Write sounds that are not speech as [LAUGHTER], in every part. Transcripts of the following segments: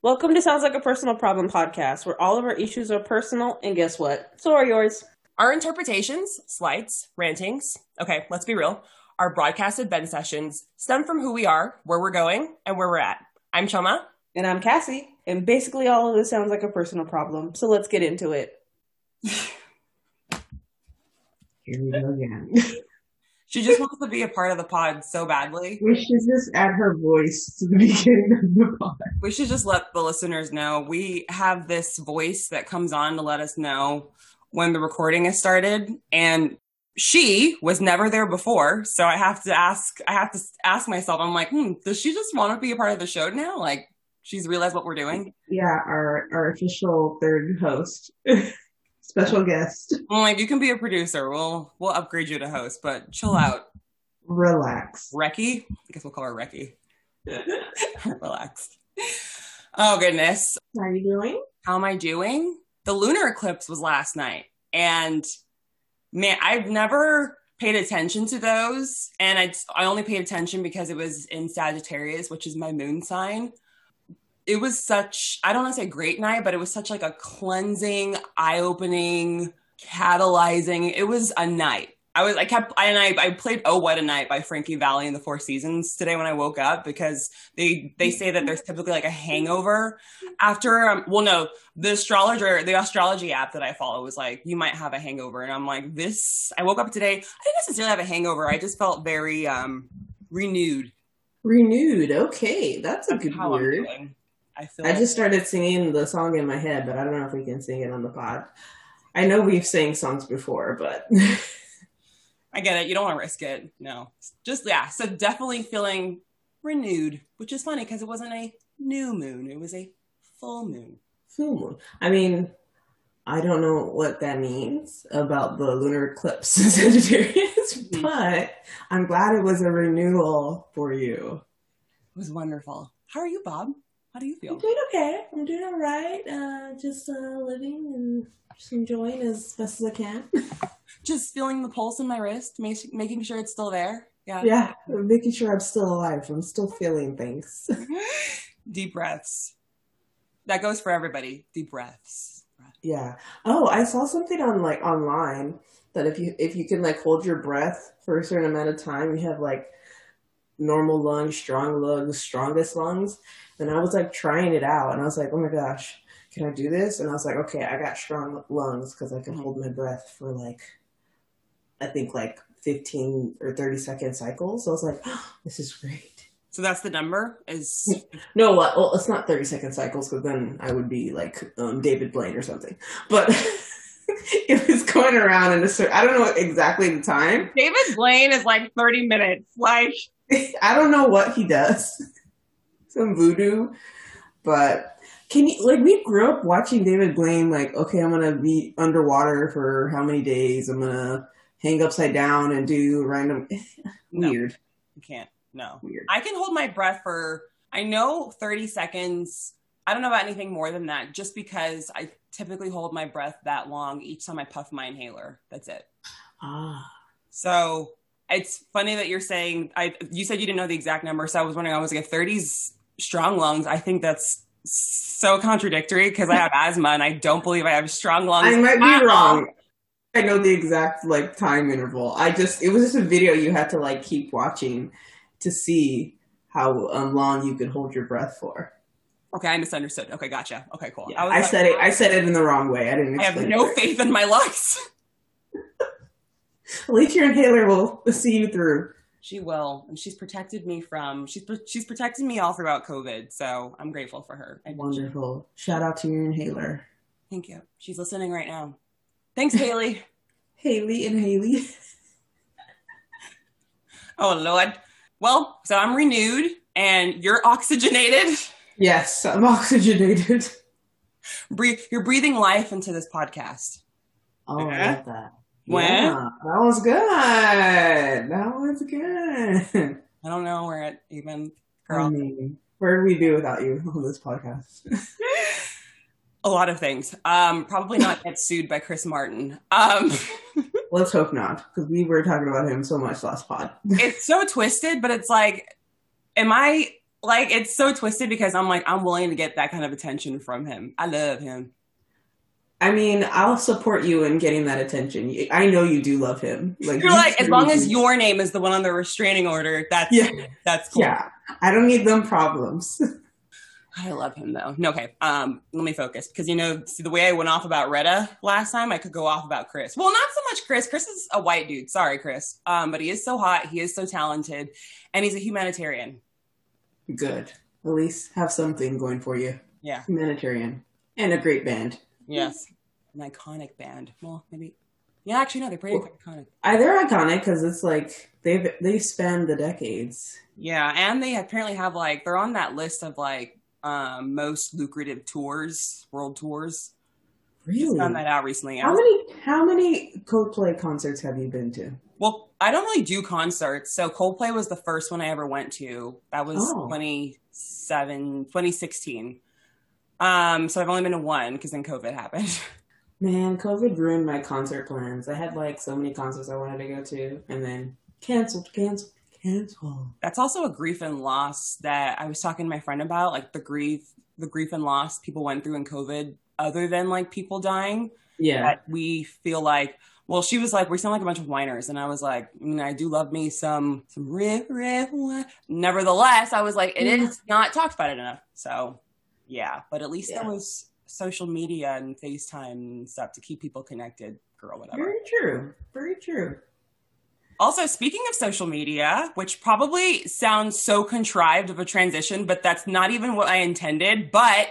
Welcome to Sounds Like a Personal Problem podcast, where all of our issues are personal, and guess what? So are yours. Our interpretations, slights, rantings, okay, let's be real, our broadcasted Ben sessions stem from who we are, where we're going, and where we're at. I'm Choma. And I'm Cassie. And basically, all of this sounds like a personal problem. So let's get into it. [LAUGHS] Here we go again. [LAUGHS] She just wants to be a part of the pod so badly. [LAUGHS] We should just add her voice to the [LAUGHS] beginning of the pod. We should just let the listeners know we have this voice that comes on to let us know when the recording has started. And she was never there before. So I have to ask, I have to ask myself, I'm like, hmm, does she just want to be a part of the show now? Like, she's realized what we're doing. Yeah, our, our official third host. [LAUGHS] Special guest. [LAUGHS] I'm like, you can be a producer. We'll we'll upgrade you to host, but chill out. Relax. Recky? I guess we'll call her Recky. [LAUGHS] [LAUGHS] Relax. Oh goodness. How are you doing? How am I doing? The lunar eclipse was last night. And man, I've never paid attention to those. And I I only paid attention because it was in Sagittarius, which is my moon sign it was such i don't want to say great night but it was such like a cleansing eye-opening catalyzing it was a night. I was i kept I, and i i played oh what a night by frankie valli in the four seasons today when i woke up because they they say that there's typically like a hangover after um, well no the astrologer the astrology app that i follow was like you might have a hangover and i'm like this i woke up today i didn't necessarily have a hangover i just felt very um renewed. Renewed okay that's a that's good word I feel. I like- just started singing the song in my head, but I don't know if we can sing it on the pod. I know we've sang songs before, but [LAUGHS] I get it. You don't want to risk it. No, just yeah. So definitely feeling renewed, which is funny because it wasn't a new moon; it was a full moon. Full moon. I mean, I don't know what that means about the lunar eclipse in [LAUGHS] Sagittarius, [LAUGHS] mm-hmm. but I'm glad it was a renewal for you. It was wonderful. How are you, Bob? How do you feel? I'm doing okay. I'm doing all right. Uh, just uh, living and just enjoying as best as I can. [LAUGHS] just feeling the pulse in my wrist, make, making sure it's still there. Yeah. Yeah, making sure I'm still alive. I'm still feeling things. [LAUGHS] Deep breaths. That goes for everybody. Deep breaths. Yeah. Oh, I saw something on like online that if you if you can like hold your breath for a certain amount of time, you have like normal lungs, strong lungs, strongest lungs. And I was like trying it out and I was like, oh my gosh, can I do this? And I was like, okay, I got strong lungs because I can hold my breath for like, I think like 15 or 30 second cycles. So I was like, oh, [GASPS] this is great. So that's the number is no, well, it's not 30 second cycles because then I would be like um, David Blaine or something. But [LAUGHS] it was going around in a certain, I don't know exactly the time. David Blaine is like 30 minutes. Like, [LAUGHS] I don't know what he does [LAUGHS] some voodoo. But can you like we grew up watching David Blaine like, okay, I'm gonna be underwater for how many days? I'm gonna hang upside down and do random [LAUGHS] weird. No, you can't. No. Weird. I can hold my breath for I know 30 seconds. I don't know about anything more than that, just because I typically hold my breath that long each time I puff my inhaler. That's it. Ah. So it's funny that you're saying I you said you didn't know the exact number, so I was wondering I was like 30s strong lungs, I think that's so contradictory because I have [LAUGHS] asthma and I don't believe I have strong lungs. I might be wrong. I know the exact like time interval. I just it was just a video you had to like keep watching to see how um, long you could hold your breath for. Okay, I misunderstood. Okay, gotcha. Okay, cool. Yeah, I, I like, said it. I said it in the wrong way. I didn't. I have no faith in my lungs. [LAUGHS] At least your inhaler will see you through. She will, and she's protected me from she's she's protected me all throughout COVID. So I'm grateful for her. Wonderful. Shout out to your inhaler. Thank you. She's listening right now. Thanks, Haley. [LAUGHS] Haley and Haley. [LAUGHS] oh Lord. Well, so I'm renewed, and you're oxygenated. Yes, I'm oxygenated. [LAUGHS] Breathe. You're breathing life into this podcast. Oh, I love that. When? Yeah, that was good. That was good. [LAUGHS] I don't know where it even, girl. I mean, where do we be without you on this podcast? [LAUGHS] A lot of things. Um, probably not get sued by Chris Martin. Um, [LAUGHS] Let's hope not, because we were talking about him so much last pod. it's so twisted, but it's like, am I like it's so twisted because I'm like I'm willing to get that kind of attention from him. I love him. I mean, I'll support you in getting that attention. I know you do love him. Like you're like, as long as your name is the one on the restraining order, that's yeah. that's cool. Yeah. I don't need them problems. [LAUGHS] I love him though. No, okay. Um, let me focus because you know, see the way I went off about Retta last time, I could go off about Chris. Well, not so much Chris. Chris is a white dude. Sorry, Chris. Um, but he is so hot. He is so talented, and he's a humanitarian. Good. At least have something going for you. Yeah. Humanitarian and a great band. Yes, an iconic band. Well, maybe. Yeah, actually, no, they're pretty well, iconic. They're iconic because it's like they've they span the decades. Yeah, and they apparently have like they're on that list of like um, most lucrative tours, world tours. Really? Just found that out recently. How many how many Coldplay concerts have you been to? Well, I don't really do concerts. So Coldplay was the first one I ever went to. That was oh. 27, 2016. Um, so I've only been to one because then COVID happened. [LAUGHS] Man, COVID ruined my concert plans. I had like so many concerts I wanted to go to and then canceled, canceled, canceled. That's also a grief and loss that I was talking to my friend about, like the grief, the grief and loss people went through in COVID, other than like people dying. Yeah. we feel like, well, she was like, we sound like a bunch of whiners. And I was like, mm, I do love me some, some riff, riff. Nevertheless, I was like, it is not talked about it enough. So yeah, but at least yeah. there was social media and FaceTime and stuff to keep people connected. Girl, whatever. Very true. Very true. Also, speaking of social media, which probably sounds so contrived of a transition, but that's not even what I intended. But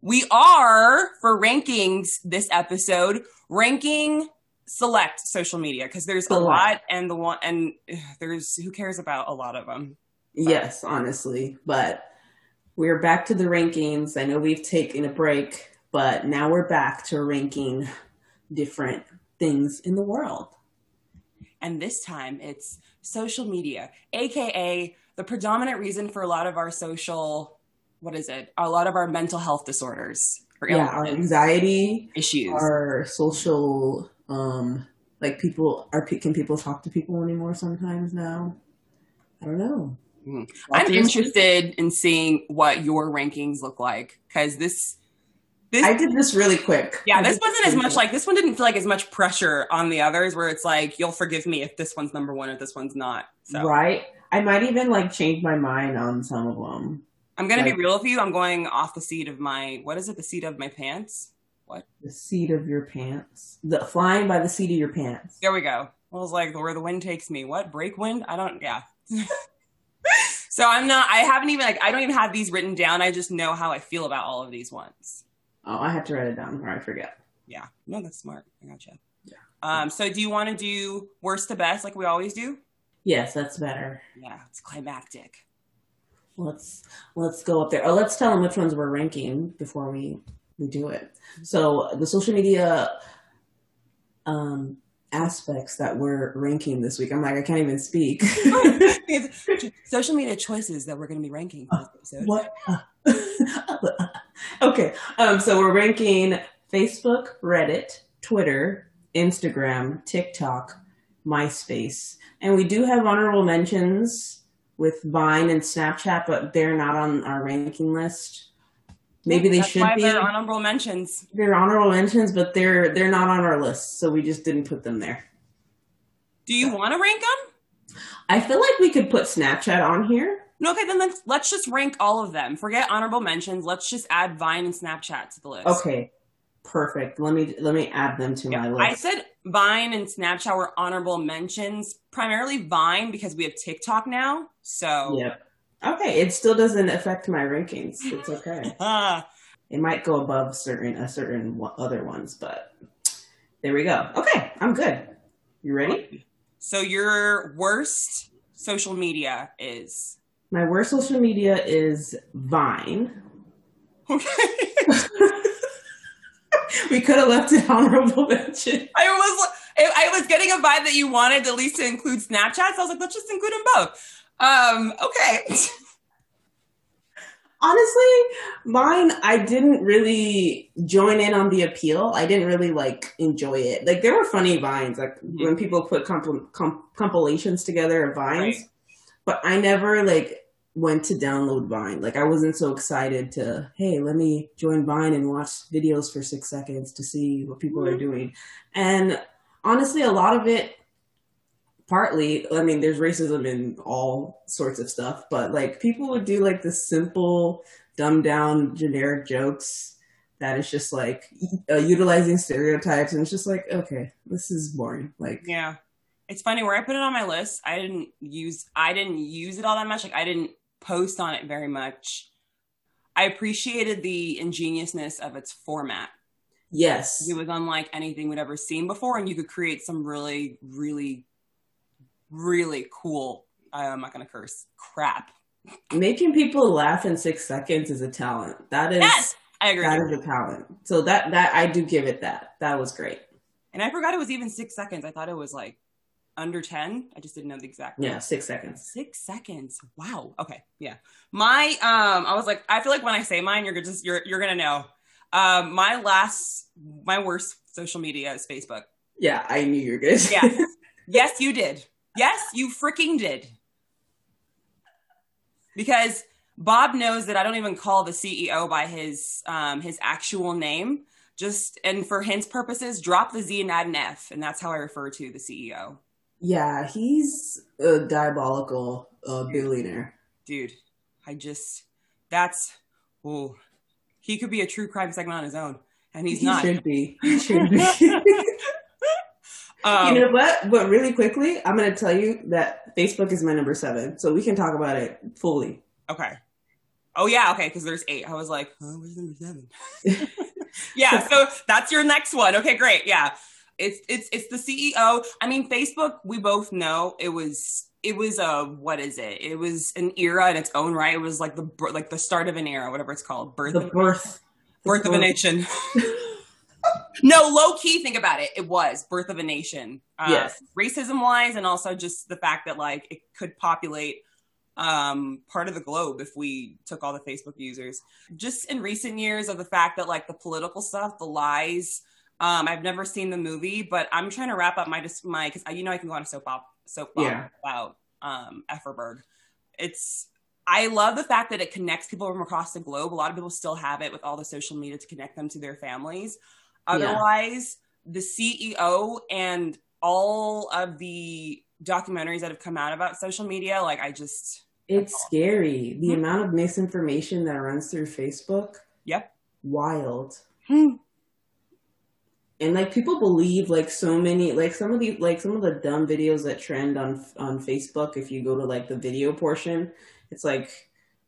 we are, for rankings this episode, ranking select social media because there's select. a lot and the one and there's who cares about a lot of them. But. Yes, honestly, but we're back to the rankings. I know we've taken a break, but now we're back to ranking different things in the world. And this time it's social media, aka the predominant reason for a lot of our social, what is it? A lot of our mental health disorders. yeah, our anxiety issues, our social, um, like people are can people talk to people anymore sometimes now? I don't know. Mm-hmm. I'm interested in seeing what your rankings look like because this. This, I did this really quick. Yeah, I this wasn't as much like this one didn't feel like as much pressure on the others where it's like you'll forgive me if this one's number one if this one's not. So. Right. I might even like change my mind on some of them. I'm gonna like, be real with you. I'm going off the seat of my what is it? The seat of my pants. What? The seat of your pants. The flying by the seat of your pants. There we go. I was like where the wind takes me. What break wind? I don't. Yeah. [LAUGHS] So I'm not, I haven't even, like, I don't even have these written down. I just know how I feel about all of these ones. Oh, I have to write it down or I forget. Yeah. No, that's smart. I gotcha. Yeah. Um, so do you want to do worst to best like we always do? Yes, that's better. Yeah, it's climactic. Let's let's go up there. Oh, let's tell them which ones we're ranking before we we do it. So the social media um aspects that we're ranking this week. I'm like, I can't even speak. [LAUGHS] Social media choices that we're going to be ranking for this episode. What? [LAUGHS] okay. Um, so we're ranking Facebook, Reddit, Twitter, Instagram, TikTok, MySpace. And we do have honorable mentions with Vine and Snapchat, but they're not on our ranking list. Maybe they That's should be. They're honorable mentions. They're honorable mentions, but they're they're not on our list, so we just didn't put them there. Do you want to rank them? I feel like we could put Snapchat on here. No, okay, then let's let's just rank all of them. Forget honorable mentions. Let's just add Vine and Snapchat to the list. Okay, perfect. Let me let me add them to yeah, my list. I said Vine and Snapchat were honorable mentions. Primarily Vine because we have TikTok now. So yep. Okay, it still doesn't affect my rankings. It's okay. [LAUGHS] [LAUGHS] it might go above certain a certain other ones, but there we go. Okay, I'm good. You ready? So your worst social media is my worst social media is Vine. Okay. [LAUGHS] we could have left it honorable mention. I was I was getting a vibe that you wanted at least to include Snapchat, so I was like, let's just include them both. Um, okay. Honestly, mine, I didn't really join in on the appeal. I didn't really like enjoy it. Like there were funny vines, like mm-hmm. when people put comp- comp- compilations together of vines, right. but I never like went to download Vine. Like I wasn't so excited to, hey, let me join Vine and watch videos for six seconds to see what people mm-hmm. are doing. And honestly, a lot of it, partly, I mean, there's racism in all sorts of stuff, but like people would do like the simple, dumbed down, generic jokes that is just like uh, utilizing stereotypes, and it's just like, okay, this is boring. Like, yeah. It's funny where I put it on my list. I didn't use I didn't use it all that much. Like I didn't post on it very much. I appreciated the ingeniousness of its format. Yes. It was unlike anything we'd ever seen before, and you could create some really, really, really cool, I'm not going to curse, crap. Making people laugh in six seconds is a talent. That is, yes, I agree. That is a talent. So that, that, I do give it that. That was great. And I forgot it was even six seconds. I thought it was like under 10 i just didn't know the exact yeah six seconds six seconds wow okay yeah my um i was like i feel like when i say mine you're just you're you're gonna know um my last my worst social media is facebook yeah i knew you were say yes [LAUGHS] yes you did yes you freaking did because bob knows that i don't even call the ceo by his um his actual name just and for hints purposes drop the z and add an f and that's how i refer to the ceo yeah, he's a diabolical uh, billionaire. Dude, I just that's oh, he could be a true crime segment on his own, and he's he not. Should be. He [LAUGHS] should be. [LAUGHS] um, you know what? But really quickly, I'm going to tell you that Facebook is my number seven, so we can talk about it fully. Okay. Oh yeah, okay, because there's eight. I was like, oh, where's number seven? [LAUGHS] yeah, so that's your next one. Okay, great. Yeah. It's it's it's the CEO. I mean, Facebook. We both know it was it was a what is it? It was an era in its own right. It was like the like the start of an era, whatever it's called, birth the of birth, birth of a nation. [LAUGHS] no, low key. Think about it. It was birth of a nation. Uh, yes, racism wise, and also just the fact that like it could populate um, part of the globe if we took all the Facebook users. Just in recent years of the fact that like the political stuff, the lies um, I've never seen the movie, but I'm trying to wrap up my just my because you know I can go on a soap op soap yeah. about um Efferberg. It's I love the fact that it connects people from across the globe. A lot of people still have it with all the social media to connect them to their families. Otherwise, yeah. the CEO and all of the documentaries that have come out about social media, like I just it's scary. The mm-hmm. amount of misinformation that runs through Facebook. Yep. Wild. Hmm and like people believe like so many like some of the like some of the dumb videos that trend on on Facebook if you go to like the video portion it's like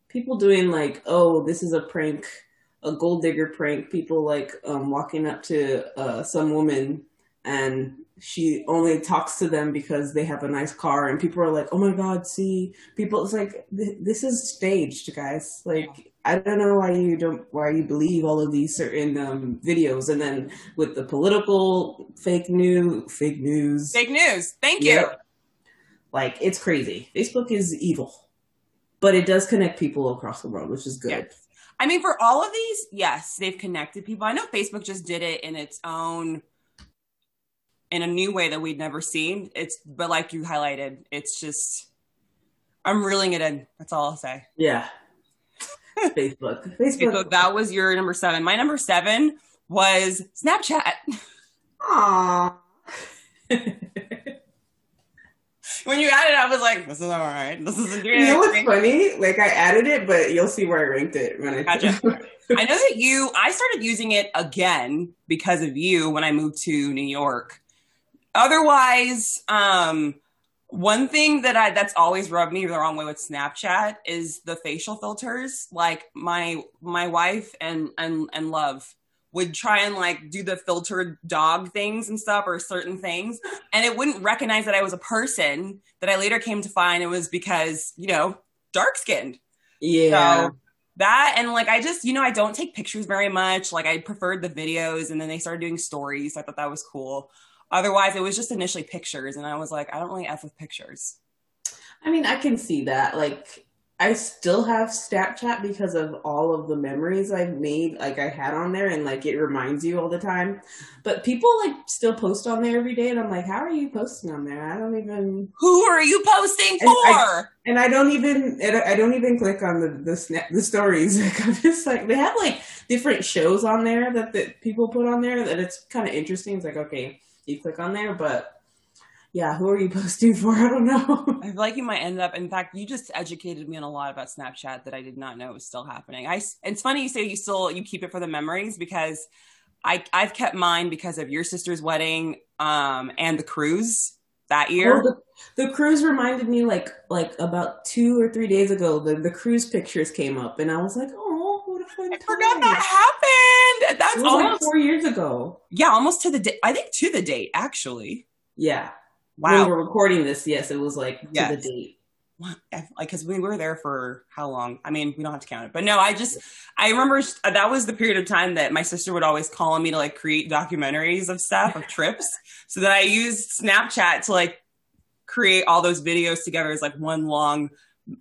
people doing like oh this is a prank a gold digger prank people like um walking up to uh some woman and she only talks to them because they have a nice car and people are like oh my god see? People it's like th- this is staged guys. Like i don't know why you don't why you believe all of these certain um, videos. And then with the political fake news fake news. Fake news. Thank you. Yep, like it's crazy. Facebook is evil but it does connect people across the world which is good. Yep. I mean for all of these yes they've connected people i know facebook just did it in its own in a new way that we'd never seen. It's but like you highlighted, it's just I'm reeling it in. That's all I'll say. Yeah. Facebook. [LAUGHS] Facebook. so that was your number seven. My number seven was Snapchat. Aww. [LAUGHS] when you added it, I was like, "This is all right. This isn't doing." You know what's funny? Like I added it, but you'll see where I ranked it when I. Gotcha. [LAUGHS] I know that you. I started using it again because of you when I moved to New York, otherwise, um, one thing that I that's always rubbed me the wrong way with Snapchat is the facial filters. Like my my wife and and and love would try and like do the filtered dog things and stuff or certain things and it wouldn't recognize that I was a person that I later came to find it was because, you know, dark skinned. Yeah. So that and like I just, you know, I don't take pictures very much. Like I preferred the videos and then they started doing stories. I thought that was cool. Otherwise, it was just initially pictures, and I was like, I don't really f with pictures. I mean, I can see that. Like, I still have Snapchat because of all of the memories I've made, like I had on there, and like it reminds you all the time. But people like still post on there every day, and I'm like, how are you posting on there? I don't even. Who are you posting for? And I, and I don't even, I don't even click on the the snap the stories. [LAUGHS] Like I'm just like they have like different shows on there that that people put on there that it's kind of interesting. It's like okay, you click on there, but yeah, who are you [LAUGHS] posting for? I don't know. I feel like you might end up. In fact, you just educated me on a lot about Snapchat that I did not know was still happening. I. It's funny you say you still you keep it for the memories because I I've kept mine because of your sister's wedding um and the cruise that year. Oh, the, the, cruise reminded me like like about two or three days ago. The the cruise pictures came up, and I was like, oh, what a fun I time! forgot that happened. That's almost like four years ago. Yeah, almost to the date. I think to the date actually. Yeah. Wow. When we're recording this, yes, it was like yes. to the date. Like, because we were there for how long? I mean, we don't have to count it, but no, I just, I remember that was the period of time that my sister would always call on me to like create documentaries of stuff, of trips. So that I used Snapchat to like create all those videos together as like one long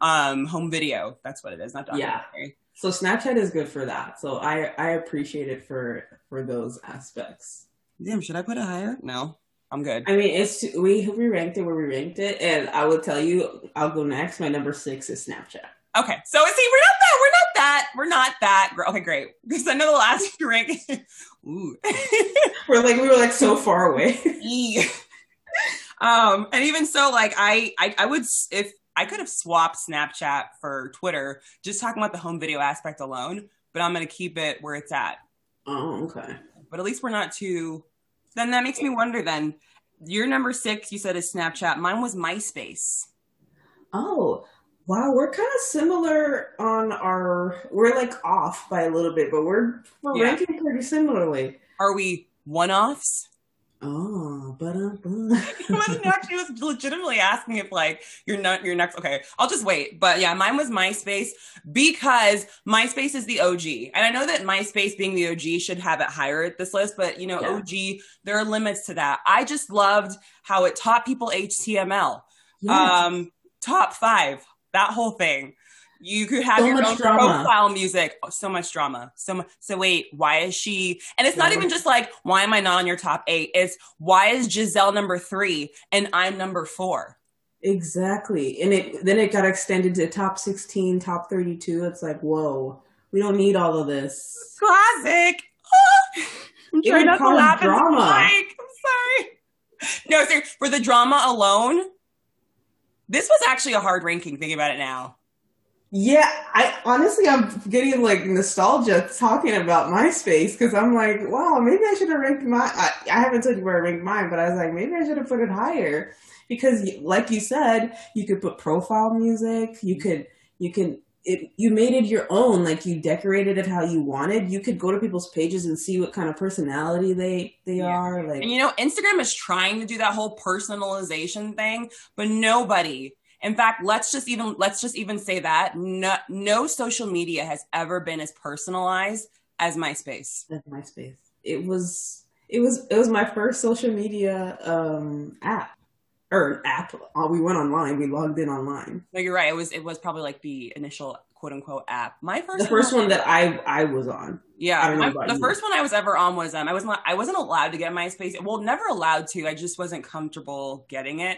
um home video. That's what it is, not documentary. Yeah. So Snapchat is good for that. So I I appreciate it for for those aspects. Damn, should I put it higher? No. I'm good. I mean, it's we we ranked it where we ranked it, and I will tell you, I'll go next. My number six is Snapchat. Okay, so see, we're not that, we're not that, we're not that. Okay, great. Because I know the last [LAUGHS] rank. Ooh, [LAUGHS] we're like we were like so far away. um, and even so, like I, I, I would if I could have swapped Snapchat for Twitter, just talking about the home video aspect alone. But I'm gonna keep it where it's at. Oh, okay. But at least we're not too then that makes me wonder then. Your number six, you said is Snapchat. Mine was MySpace. Oh, wow. We're kind of similar on our, we're like off by a little bit, but we're, we're yeah. ranking pretty similarly. Are we one offs? Oh, but uh, he wasn't actually was legitimately asking if like you're not your next. Okay, I'll just wait. But yeah, mine was MySpace because MySpace is the OG, and I know that MySpace being the OG should have it higher at this list. But you know, yeah. OG there are limits to that. I just loved how it taught people HTML. Yes. Um, top five, that whole thing. You could have so your own drama. profile music. Oh, so much drama. So much. So wait, why is she? And it's not even just like why am I not on your top eight? It's why is Giselle number three and I'm number four? Exactly. And it then it got extended to top sixteen, top thirty-two. It's like whoa, we don't need all of this. Classic. [LAUGHS] I'm trying not to laugh drama. I'm sorry. No, sir. For the drama alone, this was actually a hard ranking. Thinking about it now. Yeah, I honestly I'm getting like nostalgia talking about MySpace because I'm like, wow, maybe I should have ranked my. I, I haven't told you where I ranked mine, but I was like, maybe I should have put it higher because, like you said, you could put profile music. You mm-hmm. could you can it, you made it your own. Like you decorated it how you wanted. You could go to people's pages and see what kind of personality they they yeah. are. Like, and you know, Instagram is trying to do that whole personalization thing, but nobody in fact, let's just even let's just even say that no, no social media has ever been as personalized as MySpace. As MySpace. It was it was it was my first social media um, app or app. Uh, we went online. We logged in online. No, you're right. It was it was probably like the initial quote unquote app. My first the first one, one that I I was on. Yeah, my, the you. first one I was ever on was um I was not I wasn't allowed to get MySpace. Well, never allowed to. I just wasn't comfortable getting it.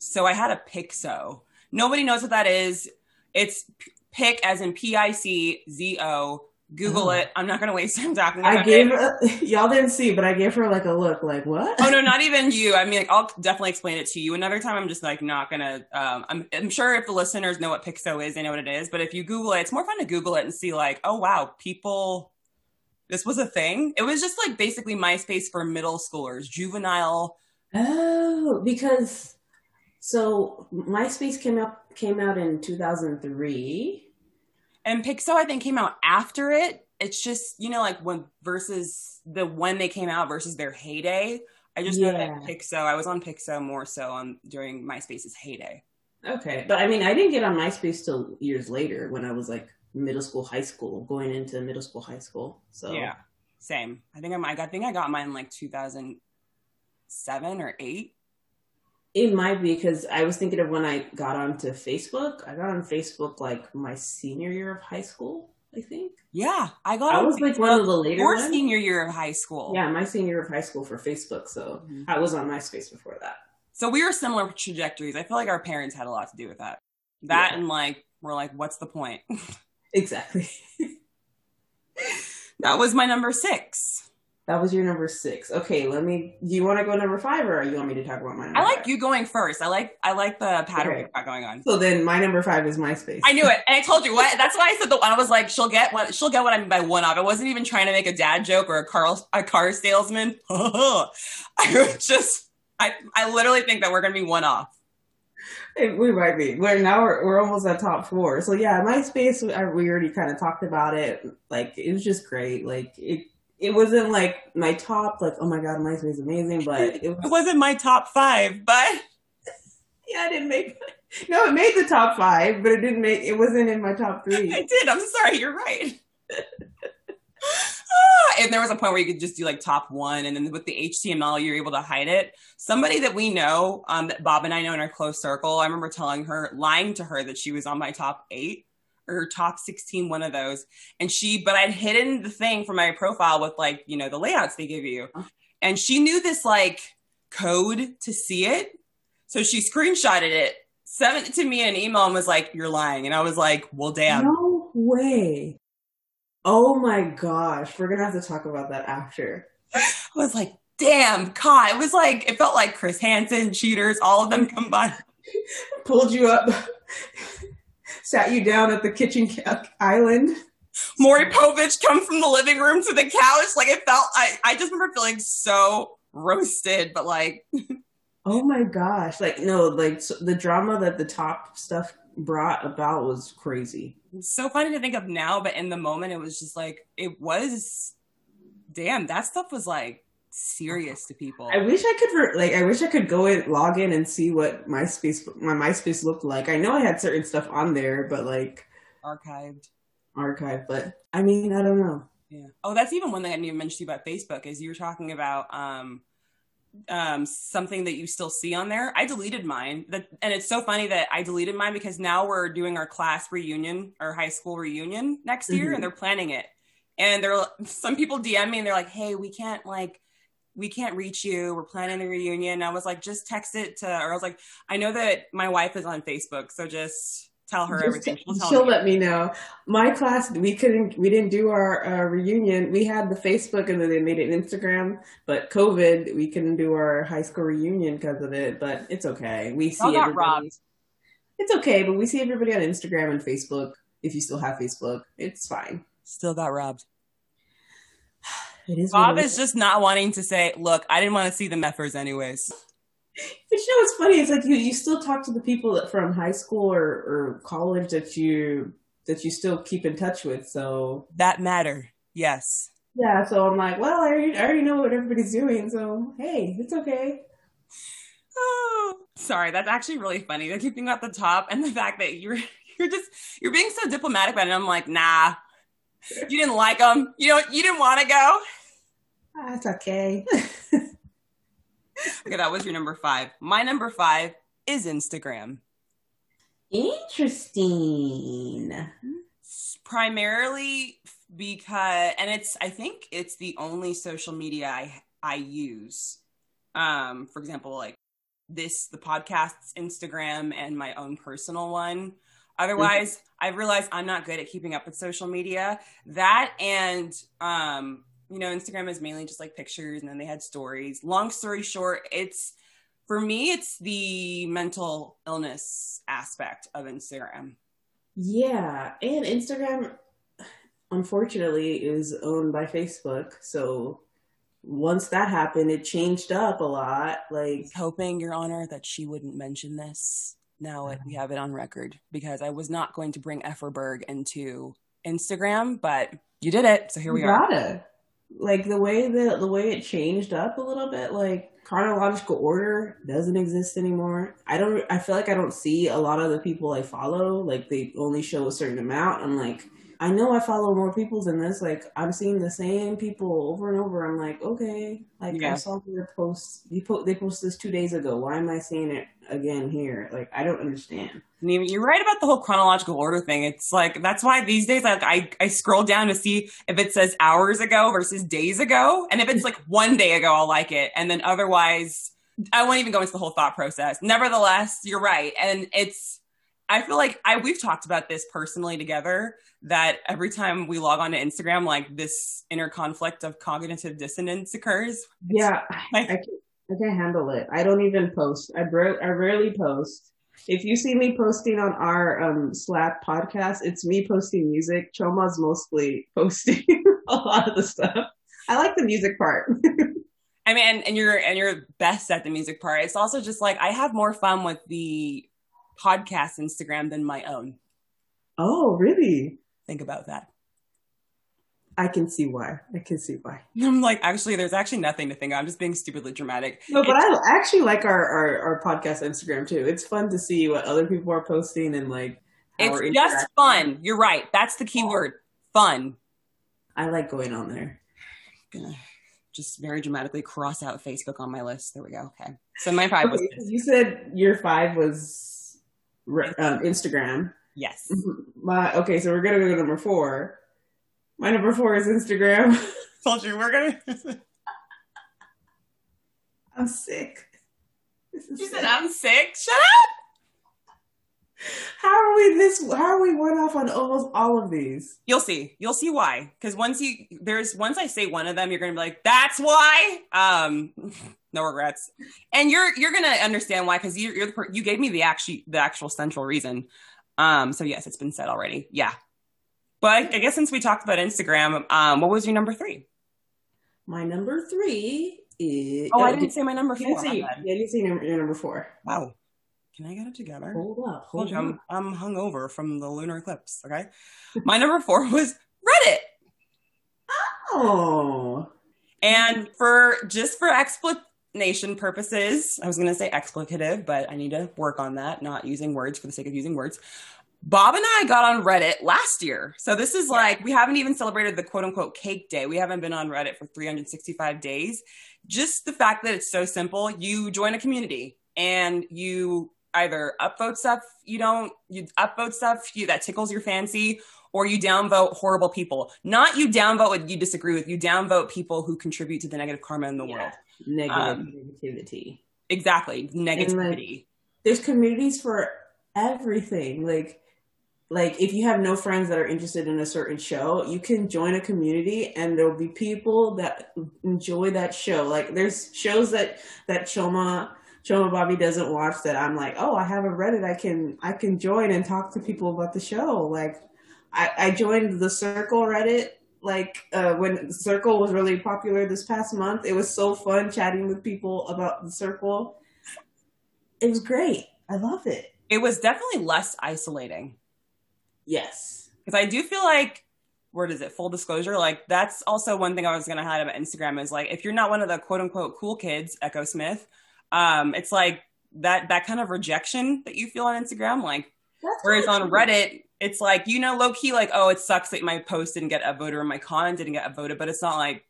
So I had a Piczo. Nobody knows what that is. It's pick as in P I C Z O. Google oh. it. I'm not going to waste [LAUGHS] time talking about I gave it. [LAUGHS] Y'all didn't see, but I gave her like a look, like what? Oh no, not [LAUGHS] even you. I mean, like, I'll definitely explain it to you another time. I'm just like not gonna. Um, I'm, I'm sure if the listeners know what Piczo is, they know what it is. But if you Google it, it's more fun to Google it and see like, oh wow, people. This was a thing. It was just like basically MySpace for middle schoolers, juvenile. Oh, because so MySpace came out came out in 2003. And Piczo I think came out after it. It's just, you know, like when versus the when they came out versus their heyday. I just yeah. know that Piczo, I was on Piczo more so on during MySpace's heyday. Okay. But I mean, I didn't get on MySpace till years later when I was like middle school, high school, going into middle school, high school. So Yeah. Same. I think I'm I think I got mine like 2007 or 8 It might be because I was thinking of when I got onto Facebook. I got on Facebook like my senior year of high school, I think. Yeah, I got. I on was like one of the later your senior year of high school. Yeah, my senior year of high school for Facebook. So Mhm. I was on MySpace before that. So we were similar trajectories. I feel like our parents had a lot to do with that. That Yeah. and like we're like, what's the point? [LAUGHS] Exactly. [LAUGHS] that was my number six. That was your number six. Okay, let me. Do you want to go number five, or you want me to talk about my? Number I like five? you going first. I like I like the pattern Okay. we've got going on. So then, my number five is MySpace. I knew it, and I told you what. That's why I said the one. I was like, she'll get what she'll get what I mean by one off. I wasn't even trying to make a dad joke or a car a car salesman. [LAUGHS] I was just, I I literally think that we're gonna be one off. It- we might be. We're now we're, we're almost at top four. So yeah, MySpace. We already kind of talked about it. Like it was just great. Like it. It wasn't like my top. Like oh my god, MySpace is amazing. But it [LAUGHS] It was. wasn't my top five, but [LAUGHS] Yeah, I didn't make. No, it made the top five, but it didn't make. It wasn't in my top I three. [LAUGHS] did. I'm sorry. You're right. Ah, and there was a point where you could just do like top one, and then with the HTML, you're able to hide it. Somebody that we know, um, that Bob and I know in our close circle, I remember telling her, lying to her that she was on my top eight or top 16, one of those. And she, but I'd hidden the thing from my profile with like, you know, the layouts they give you. Uh-huh. And she knew this like code to see it. So she screenshotted it, sent it to me in an email and was like, you're lying. And I was like, well, damn. No way. Oh my gosh, we're gonna have to talk about that after. I was like, damn, God. It was like, it felt like Chris Hansen, cheaters, all of them [LAUGHS] combined. Pulled you up, sat you down at the kitchen ca- [LAUGHS] island. Maury Povich come from the living room to the couch. Like it felt, I, I just remember feeling so roasted, but like, [LAUGHS] Oh my gosh! Like no, like so the drama that the top stuff brought about was crazy. it's so funny to think of now, but in the moment, it was just like, it was, damn, that stuff was like serious to people. I wish I could like I wish I could go and log in, and see what MySpace my MySpace looked like. I know I had certain stuff on there, but like Archived. archived. But I mean, I don't know. Yeah. Oh, that's even one thing I didn't even mention to you about Facebook is you were talking about um um something that you still see on there. I deleted mine. That and it's so funny that I deleted mine because now we're doing our class reunion, our high school reunion next year Mhm. and they're planning it. And they're some people DM me and they're like, "Hey, we can't like we can't reach you. We're planning the reunion." And I was like, "Just text it to or I was like, I know that my wife is on Facebook, so just tell her Just- everything. She'll tell she'll me." let me know. My class, we couldn't, we didn't do our uh, reunion. We had the Facebook, and then they made it Instagram. But COVID, we couldn't do our high school reunion because of it. But it's okay. We see Y'all got robbed. It's okay, but we see everybody on Instagram and Facebook. If you still have Facebook, it's fine. Still got robbed. It is. Bob is just not wanting to say, look, I didn't want to see the Meffers anyways. But you know what's funny? It's like you, you still talk to the people that from high school or, or college that you that you still keep in touch with. So That matter. Yes. yeah, so I'm like, well, I already, I already know what everybody's doing. So hey, it's okay. Oh, [SIGHS] sorry, that's actually really funny. They're keeping at the top and the fact that you're you're just you're being so diplomatic about it. I'm like, nah. You didn't like them. You know, you didn't want to go. That's okay. [LAUGHS] Okay, that was your number five. My number five is Instagram. Interesting. primarily because and it's i think it's the only social media i i use um for example like this the podcast's instagram and my own personal one otherwise i've realized i'm not good at keeping up with social media that and um you know instagram is mainly just like pictures and then they had stories long story short it's for me it's the mental illness aspect of instagram Yeah, and Instagram, unfortunately, is owned by Facebook. So once that happened, it changed up a lot. Like, hoping, Your Honor, that she wouldn't mention this. Now it, we have it on record because I was not going to bring Efferberg into Instagram, but you did it, so here we you are. gotta. Like the way that the way it changed up a little bit, like chronological order doesn't exist anymore. I don't. I feel like I don't see a lot of the people I follow. Like they only show a certain amount. I'm like, I know I follow more people than this. Like I'm seeing the same people over and over. I'm like, okay, like Yeah. I saw their post. You put they posted this two days ago. Why am I seeing it again here? Like I don't understand. And you- You're right about the whole chronological order thing. It's like that's why these days like I, I scroll down to see if it says hours ago versus days ago. And if it's like one day ago, I'll like it. And then otherwise I won't even go into the whole thought process. Nevertheless, you're right. And it's I feel like I we've talked about this personally together that every time we log on to Instagram, like this inner conflict of cognitive dissonance occurs. Yeah, Like- I can't, I can't handle it. I don't even post. I bar- I rarely post. If you see me posting on our um, Slap podcast, it's me posting music. Choma's mostly [LAUGHS] posting a lot of the stuff. I like the music part. [LAUGHS] I mean, and, and you're and you're best at the music part. It's also just like I have more fun with the podcast Instagram than my own. oh, really? Think about that. I can see why. I can see why. [LAUGHS] I'm like, actually, there's actually nothing to think of. I'm just being stupidly dramatic. No, but I actually like our, our, our podcast Instagram too. It's fun to see what other people are posting and like It's just fun. You're right. That's the key word. Fun. I like going on there. Gonna just very dramatically cross out Facebook on my list. There we go. Okay. So my five was Okay, this. you said your five was um, Instagram. yes. My okay, so we're gonna go to number four. My number four is Instagram. [LAUGHS] Told you we're gonna. [LAUGHS] [LAUGHS] I'm sick. You sick. said I'm sick. Shut up. [LAUGHS] How are we this? How are we one off on almost all of these? You'll see. You'll see why. Because once you there's once I say one of them, you're gonna be like, "That's why." Um, [LAUGHS] no regrets. And you're you're gonna understand why because you, you're the per- you gave me the actual the actual central reason. Um, so yes, it's been said already. Yeah. But I, guess since we talked about Instagram, um, what was your number three? My number three is. Oh, I didn't say my number You four. didn't say, bad. you didn't say number, your number four. Wow. Can I get it together? Hold up. Hold. I'm I'm hungover from the lunar eclipse. Okay. My number four [LAUGHS] was Reddit. Oh. And for just for explanation purposes, I was going to say explicative, but I need to work on that, not using words for the sake of using words. Bob and I got on Reddit last year. So this is like, we haven't even celebrated the quote unquote cake day. We haven't been on Reddit for 365 days. Just the fact that it's so simple, you join a community and you either upvote stuff you don't, you upvote stuff you, that tickles your fancy, or you downvote horrible people. Not you downvote what you disagree with. You downvote people who contribute to the negative karma in the Yeah. world. Negative Um, negativity. Exactly. Negativity. There's communities for everything. Like, like if you have no friends that are interested in a certain show, you can join a community, and there'll be people that enjoy that show. Like, there's shows that that Choma Choma Bobby doesn't watch that I'm like, oh, I have a Reddit. I can I can join and talk to people about the show. Like, I, I joined the Circle Reddit. Like uh, when Circle was really popular this past month, it was so fun chatting with people about the Circle. It was great. I love it. it was definitely less isolating. Yes. Because I do feel like, what is it? Full disclosure. Like that's also one thing I was going to highlight about Instagram is like, if you're not one of the quote unquote cool kids, Echosmith, um, it's like that, that kind of rejection that you feel on Instagram. Like, That's whereas on true. Reddit, it's like, you know, low key, like, oh, it sucks that my post didn't get upvoted or my comment didn't get upvoted, but it's not like,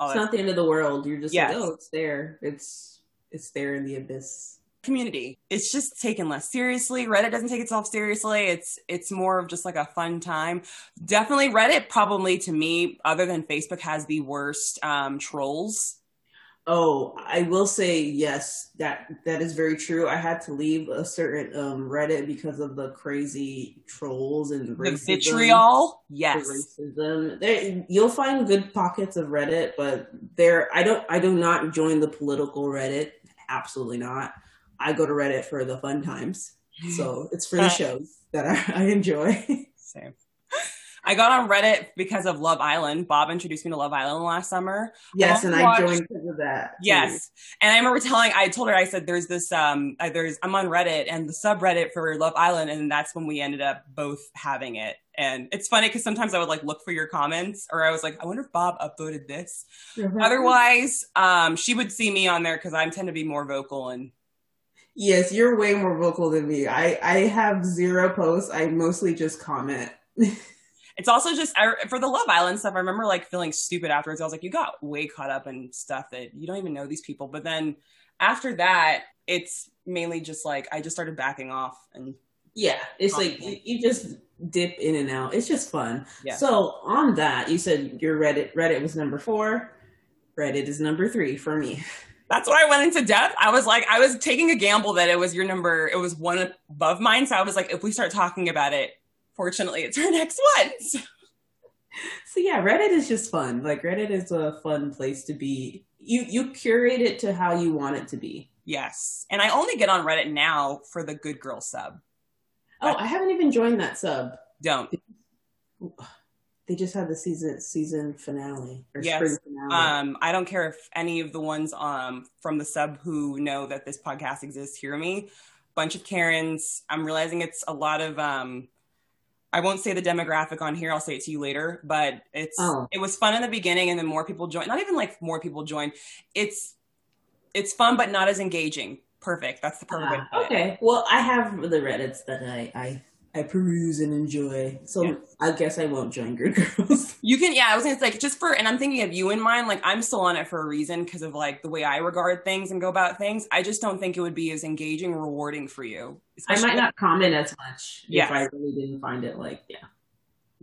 oh, it's not the end of the world. You're just Yes. like, oh, it's there. It's it's there in the abyss. community. It's just taken less seriously. Reddit doesn't take itself seriously. It's it's more of just like a fun time. Definitely Reddit probably to me, other than Facebook, has the worst um, trolls. Oh, I will say yes, that that is very true. I had to leave a certain um Reddit because of the crazy trolls and The racism. vitriol. the Yes. racism. There, you'll find good pockets of Reddit, but there, I don't, I do not join the political Reddit. Absolutely not. I go to Reddit for the fun times. So [LAUGHS] it's for the shows that I, I enjoy. [LAUGHS] Same. I got on Reddit because of Love Island. Bob introduced me to Love Island last summer. yes, and I joined because of that. Yes. And I remember telling, I told her, I said, there's this, um, there's, I'm on Reddit and the subreddit for Love Island. And that's when we ended up both having it. And it's funny because sometimes I would like look for your comments or I was like, I wonder if Bob upvoted this. Mhm. Otherwise, um, she would see me on there because I tend to be more vocal and Yes, you're way more vocal than me. I I have zero posts. I mostly just comment. [LAUGHS] It's also just I, for the Love Island stuff. I remember like feeling stupid afterwards. I was like, you got way caught up in stuff that you don't even know these people. But then after that, it's mainly just like I just started backing off and Yeah, it's like you, you just dip in and out. It's just fun. Yeah. So on that, you said your Reddit Reddit was number four. Reddit is number three for me. that's why I went into depth. I was like, I was taking a gamble that it was your number. It was one above mine. So I was like, if we start talking about it, fortunately, it's our next one. [LAUGHS] So, So yeah, Reddit is just fun. Like Reddit is a fun place to be. You you curate it to how you want it to be. yes, and I only get on Reddit now for the Good Girl sub. Oh, I haven't even joined that sub. Don't. [SIGHS] They just had the season season finale or Yes. spring finale. Um, I don't care if any of the ones um from the sub who know that this podcast exists hear me. Bunch of Karens. I'm realizing it's a lot of um I won't say the demographic on here, I'll say it to you later, but it's Oh. it was fun in the beginning and then more people join. Not even like more people join. It's it's fun but not as engaging. Perfect. That's the perfect Ah, okay. Well, I have the Reddits that I I, I peruse and enjoy. So Yeah. I guess I won't join Good [LAUGHS] Girls. You can, yeah, I was gonna say, like, just for, and I'm thinking of you in mind, like, I'm still on it for a reason because of like the way I regard things and go about things. I just don't think it would be as engaging, or rewarding for you. I might not comment as much Yes. if I really didn't find it like yeah.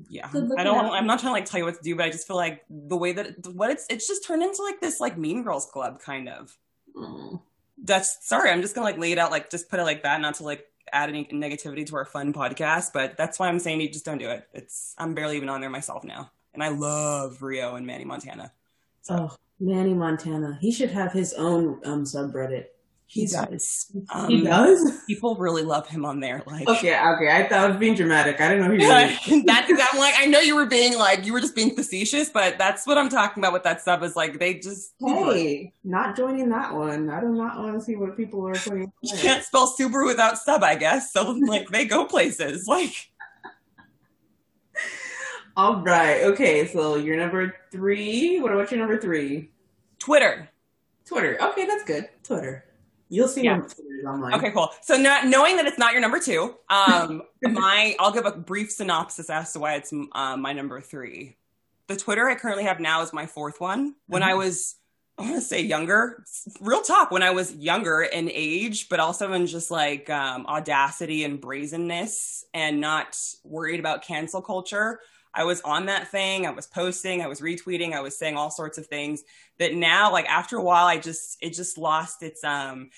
Yeah, Good I don't. out. I'm not trying to like tell you what to do, but I just feel like the way that what it's it's just turned into like this like Mean Girls club kind of. Oh. That's sorry, I'm just gonna like lay it out like just put it like that, not to like add any negativity to our fun podcast, but that's why I'm saying you just don't do it. It's I'm barely even on there myself now, and I love Rio and Manny Montana. Oh, Manny Montana. He should have his own um subreddit. He's does. he Um, does. [LAUGHS] People really love him on there. Like Okay, okay. I thought I was being dramatic. I didn't know he really. [LAUGHS] that's I'm like I know you were being like you were just being facetious, but that's what I'm talking about with that sub is like they just Hey, not joining that one. I do not want to see what people are putting. you can't spell Subaru without sub, I guess. So like they go places. Like [LAUGHS] All right. Okay. So you're number three. What about your number three? Twitter. Twitter. Okay, that's good. Twitter. You'll see Yeah. online. Okay, cool. So not, knowing that it's not your number two, um, [LAUGHS] my I'll give a brief synopsis as to why it's uh, my number three. The Twitter I currently have now is my fourth one. When I was, I want to say younger, real talk. When I was younger in age, but also in just like um, audacity and brazenness, and not worried about cancel culture. I was on that thing. I was posting. I was retweeting. I was saying all sorts of things that now, like after a while, I just it just lost its um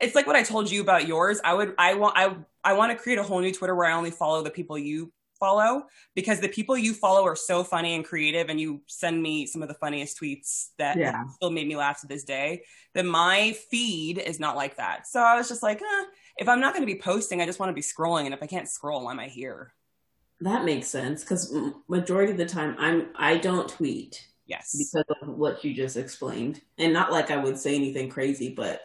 it's like what I told you about yours. I would I want I I want to create a whole new Twitter where I only follow the people you follow because the people you follow are so funny and creative and you send me some of the funniest tweets that Yeah. still made me laugh to this day. That my feed is not like that. So I was just like, eh, if I'm not going to be posting, I just want to be scrolling and if I can't scroll, why am I here? That makes sense because majority of the time I'm I don't tweet Yes. because of what you just explained, and not like I would say anything crazy, but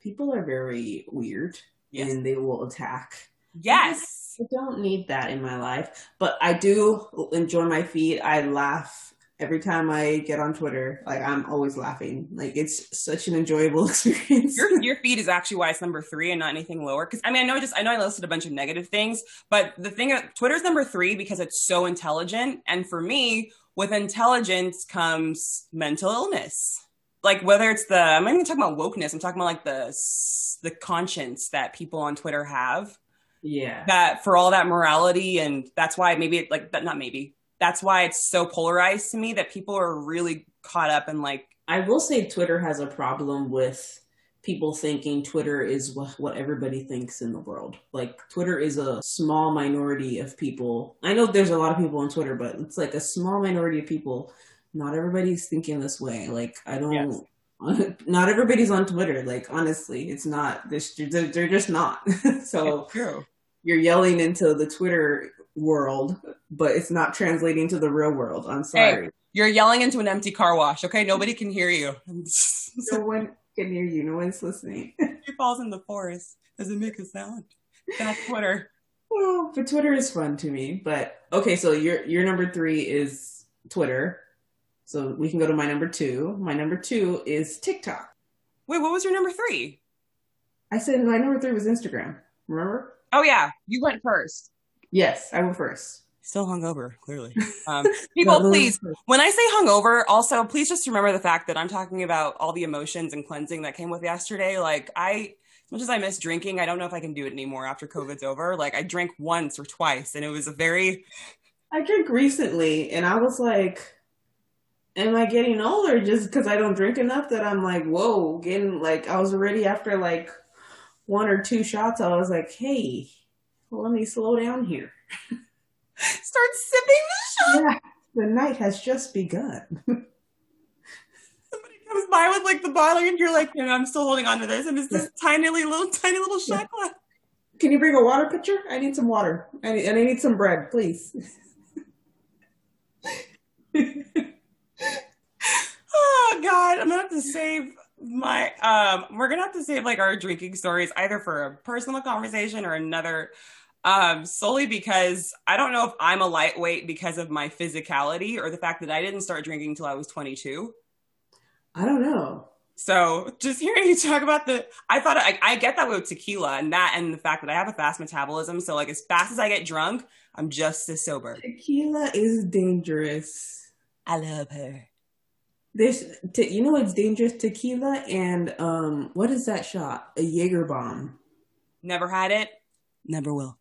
people are very weird Yes. and they will attack. Yes. I don't need that in my life, but I do enjoy my feed. I laugh every time I get on Twitter. Like I'm always laughing. Like it's such an enjoyable [LAUGHS] experience. your your feed is actually why it's number three and not anything lower. Because I mean, I know I just I know I listed a bunch of negative things, but the thing Twitter's number three because it's so intelligent, and for me, with intelligence comes mental illness. Like whether it's the I'm not even talking about wokeness. I'm talking about like the the conscience that people on Twitter have. yeah. That for all that morality, and that's why maybe it, like that not maybe that's why it's so polarized to me that people are really caught up in like I will say Twitter has a problem with people thinking Twitter is what, what everybody thinks in the world. Like Twitter is a small minority of people. I know there's a lot of people on Twitter, but it's like a small minority of people. Not everybody's thinking this way. Like I don't. Yes. [LAUGHS] Not everybody's on Twitter. Like honestly, it's not. They're, they're just not. [LAUGHS] so you're yelling into the Twitter world, but it's not translating to the real world. I'm sorry. You're yelling into an empty car wash. Okay, nobody can hear you. [LAUGHS] No one can hear you. No one's listening. [LAUGHS] He falls in the forest. Does it make a sound? That's Twitter. Well, but Twitter is fun to me. But okay, so your your number three is Twitter. So we can go to my number two. My number two is TikTok. Wait, what was your number three? I said my number three was Instagram. Remember? Oh yeah, you went first. Yes, I went first. Still hungover, clearly. [LAUGHS] Um, people, please, when I say hungover, also please just remember the fact that I'm talking about all the emotions and cleansing that came with yesterday. Like I, as much as I miss drinking, I don't know if I can do it anymore after COVID's over. Like I drank once or twice, and it was a very. I drank recently, and I was like, "Am I getting older just because I don't drink enough?" That I'm like, "Whoa!" Getting like I was already after like one or two shots. I was like, "Hey, well, let me slow down here." [LAUGHS] Start sipping the shot. Yeah, the night has just begun. [LAUGHS] Somebody comes by with like the bottle, and you're like, "No, I'm still holding on to this," and it's this tiny little, tiny little shot glass. Can you bring a water pitcher? I need some water. I need, and I need some bread, please. [LAUGHS] oh God, I'm gonna have to save my. Um, we're gonna have to save like our drinking stories either for a personal conversation or another. Um, solely because I don't know if I'm a lightweight because of my physicality or the fact that I didn't start drinking until I was 22. I don't know. So just hearing you talk about the, I thought I, I get that with tequila and that, and the fact that I have a fast metabolism. So like as fast as I get drunk, I'm just as sober. Tequila is dangerous. I love her. There's, te- you know, it's dangerous. Tequila and um, what is that shot? A Jaeger bomb. Never had it. Never will.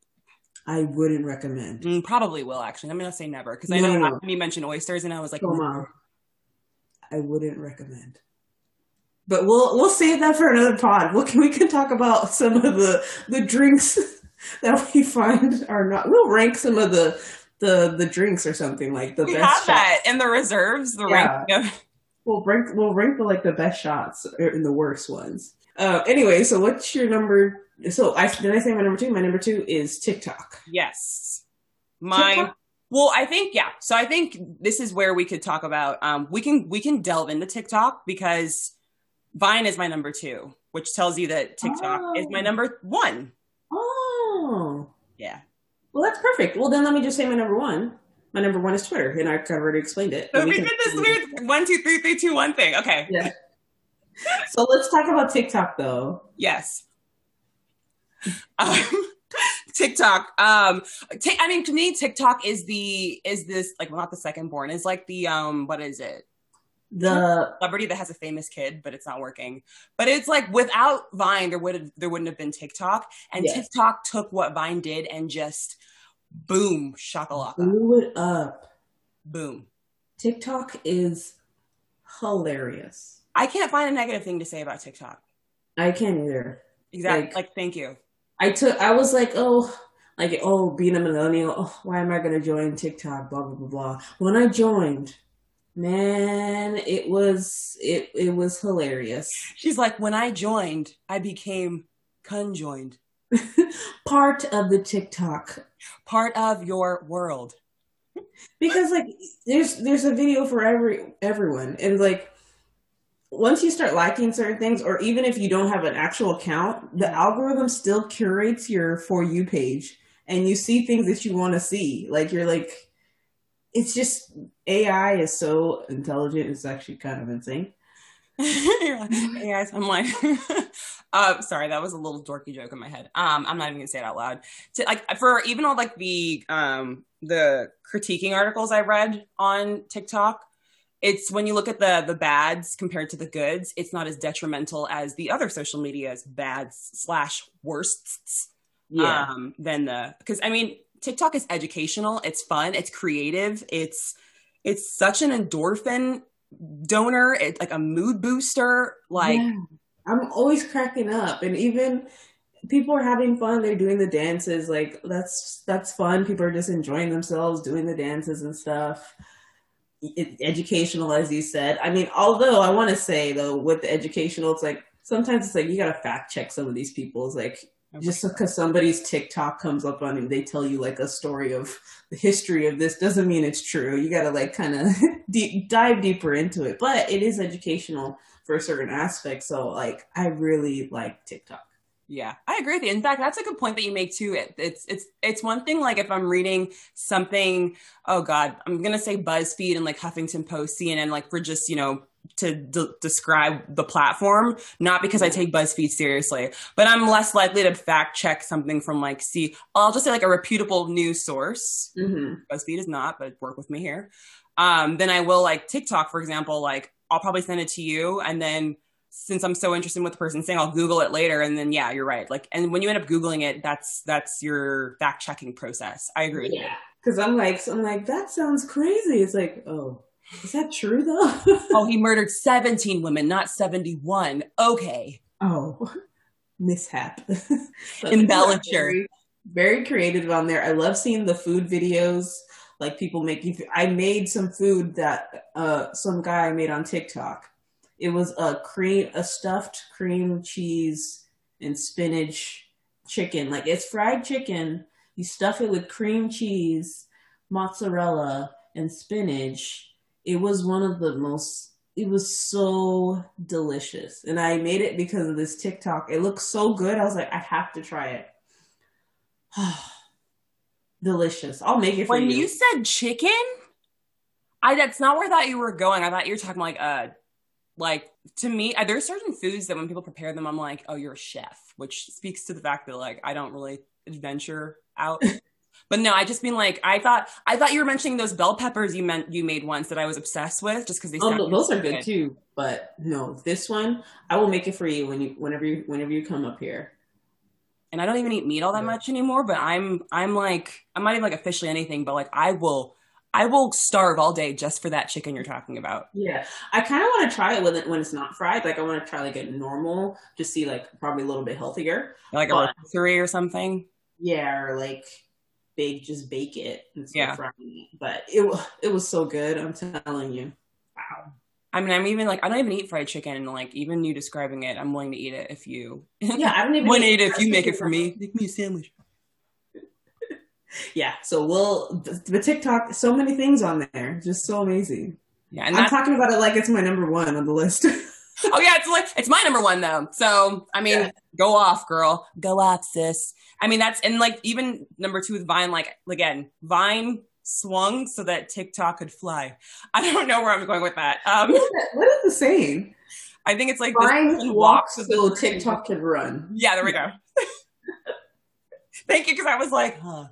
I wouldn't recommend. Mm, probably will actually. I'm gonna say never because I No, know no, no. you mentioned oysters and I was like, Come on. I wouldn't recommend. But we'll we'll save that for another pod. We can we can talk about some of the the drinks [LAUGHS] that we find are not. We'll rank some of the the the drinks or something like the we best. have shots. that in the reserves. The Yeah. ranking of We'll rank we'll rank the like the best shots and the worst ones. Uh, anyway, so what's your number? So I did I say my number two? My number two is TikTok. Yes. My TikTok? well, I think yeah. So I think this is where we could talk about um we can we can delve into TikTok because Vine is my number 2, which tells you that TikTok is my Oh. number 1. Oh, Yeah. well that's perfect. Well then let me just say my number one. My number one is Twitter, and I've already explained it. But we can- did this weird one, two, three, three, two, one thing. Okay. Yeah. So let's talk about TikTok though. Yes. Um, [LAUGHS] TikTok. Um, ta- I mean, to me, TikTok is the is this like well, not the second born is like the um what is it The celebrity that has a famous kid, but it's not working. But it's like without Vine, there would there wouldn't have been TikTok, and Yes. TikTok took what Vine did and just boom, shakalaka, blew it up. boom. TikTok is hilarious. I can't find a negative thing to say about TikTok. I can't either. Exactly. Like- Like, thank you. I took. I was like, oh, like oh, being a millennial. Oh, why am I gonna join TikTok? Blah blah blah blah. When I joined, man, it was it it was hilarious. She's like, when I joined, I became conjoined, [LAUGHS] Part of the TikTok. Part of your world. because like there's there's a video for every everyone. And like once you start liking certain things or even if you don't have an actual account the algorithm still curates your for you page. And you see things that you want to see. Like you're like it's just ai is so intelligent it's actually kind of insane hey guys, I'm like, uh, sorry, that was a little dorky joke in my head. Um, I'm not even gonna say it out loud. To, like for even all like the um the critiquing articles I read on TikTok, it's when you look at the the bads compared to the goods, it's not as detrimental as the other social media's bads slash worsts yeah um than the because I mean TikTok is educational, it's fun, it's creative, it's it's such an endorphin donor, it's like a mood booster. Like Yeah. i'm always cracking up and even people are having fun they're doing the dances like that's that's fun people are just enjoying themselves doing the dances and stuff educational as you said i mean although i want to say though with the educational it's like sometimes it's like you gotta fact check some of these people it's like Oh just because somebody's tiktok comes up on and they tell you like a story of the history of this doesn't mean it's true. You gotta like kind of [LAUGHS] deep, dive deeper into it. But it is educational for a certain aspect so like i really like tiktok. Yeah, I agree with you. In fact, that's a good point that you make too. It, it's it's it's one thing like if I'm reading something, oh god, I'm gonna say BuzzFeed and like Huffington Post, CNN, like for just you know to d- describe the platform, not because I take BuzzFeed seriously, but I'm less likely to fact check something from like see I'll just say like a reputable news source. Mm-hmm. BuzzFeed is not, but work with me here. Um, then I will like TikTok, for example, like I'll probably send it to you and then since I'm so interested in what the person's saying, I'll Google it later. And then, yeah, you're right. Like, and when you end up Googling it, that's, that's your fact checking process. I agree. Yeah. Cause I'm like, so I'm like, that sounds crazy. It's like, oh, is that true though? [LAUGHS] oh, he murdered 17 women, not 71. Okay. Oh, [LAUGHS] mishap. [LAUGHS] Embellisher. Very, very creative on there. I love seeing the food videos like people making i made some food that uh some guy made on tiktok it was a cream a stuffed cream cheese and spinach chicken like it's fried chicken you stuff it with cream cheese mozzarella and spinach it was one of the most it was so delicious and i made it because of this tiktok it looked so good i was like i have to try it [SIGHS] delicious. I'll make it for when you. When you said chicken, I that's not where I thought you were going. I thought you were talking like uh like to me, uh, there's certain foods that when people prepare them, I'm like, oh, you're a chef, which speaks to the fact that like I don't really adventure out. [LAUGHS] but no, I just mean like I thought I thought you were mentioning those bell peppers you meant you made once that I was obsessed with just because they. Oh, no, those are good, good too. But no, this one I will make it for you when you whenever you whenever you come up here and I don't even eat meat all that much anymore. But I'm I'm like I'm not even like officially anything, but like I will I will starve all day just for that chicken you're talking about. Yeah, I kind of want to try it when it when it's not fried. Like I want to try like a normal, just see like probably a little bit healthier, like but, a rotisserie or something. Yeah, or like bake just bake it yeah. It. But it it was so good. I'm telling you. Wow. I mean, I'm even like, I don't even eat fried chicken. And like, even you describing it, I'm willing to eat it if you. [LAUGHS] Yeah, I don't even want to eat it if you make it for me. Make me a sandwich. [LAUGHS] yeah, so we'll the, the, TikTok, so many things on there, just so amazing. Yeah, and I'm talking about it like it's my number one on the list. [LAUGHS] oh yeah, it's like it's my number one though. So I mean, yeah. go off, girl, go off, sis. I mean, that's and like even number two with Vine, like again, Vine swung so that TikTok could fly. I don't know where I'm going with that. Um, what, is that? what is the saying? I think it's like Vine walks so TikTok can run. Yeah, there we go. [LAUGHS] Thank you, because I was like, huh.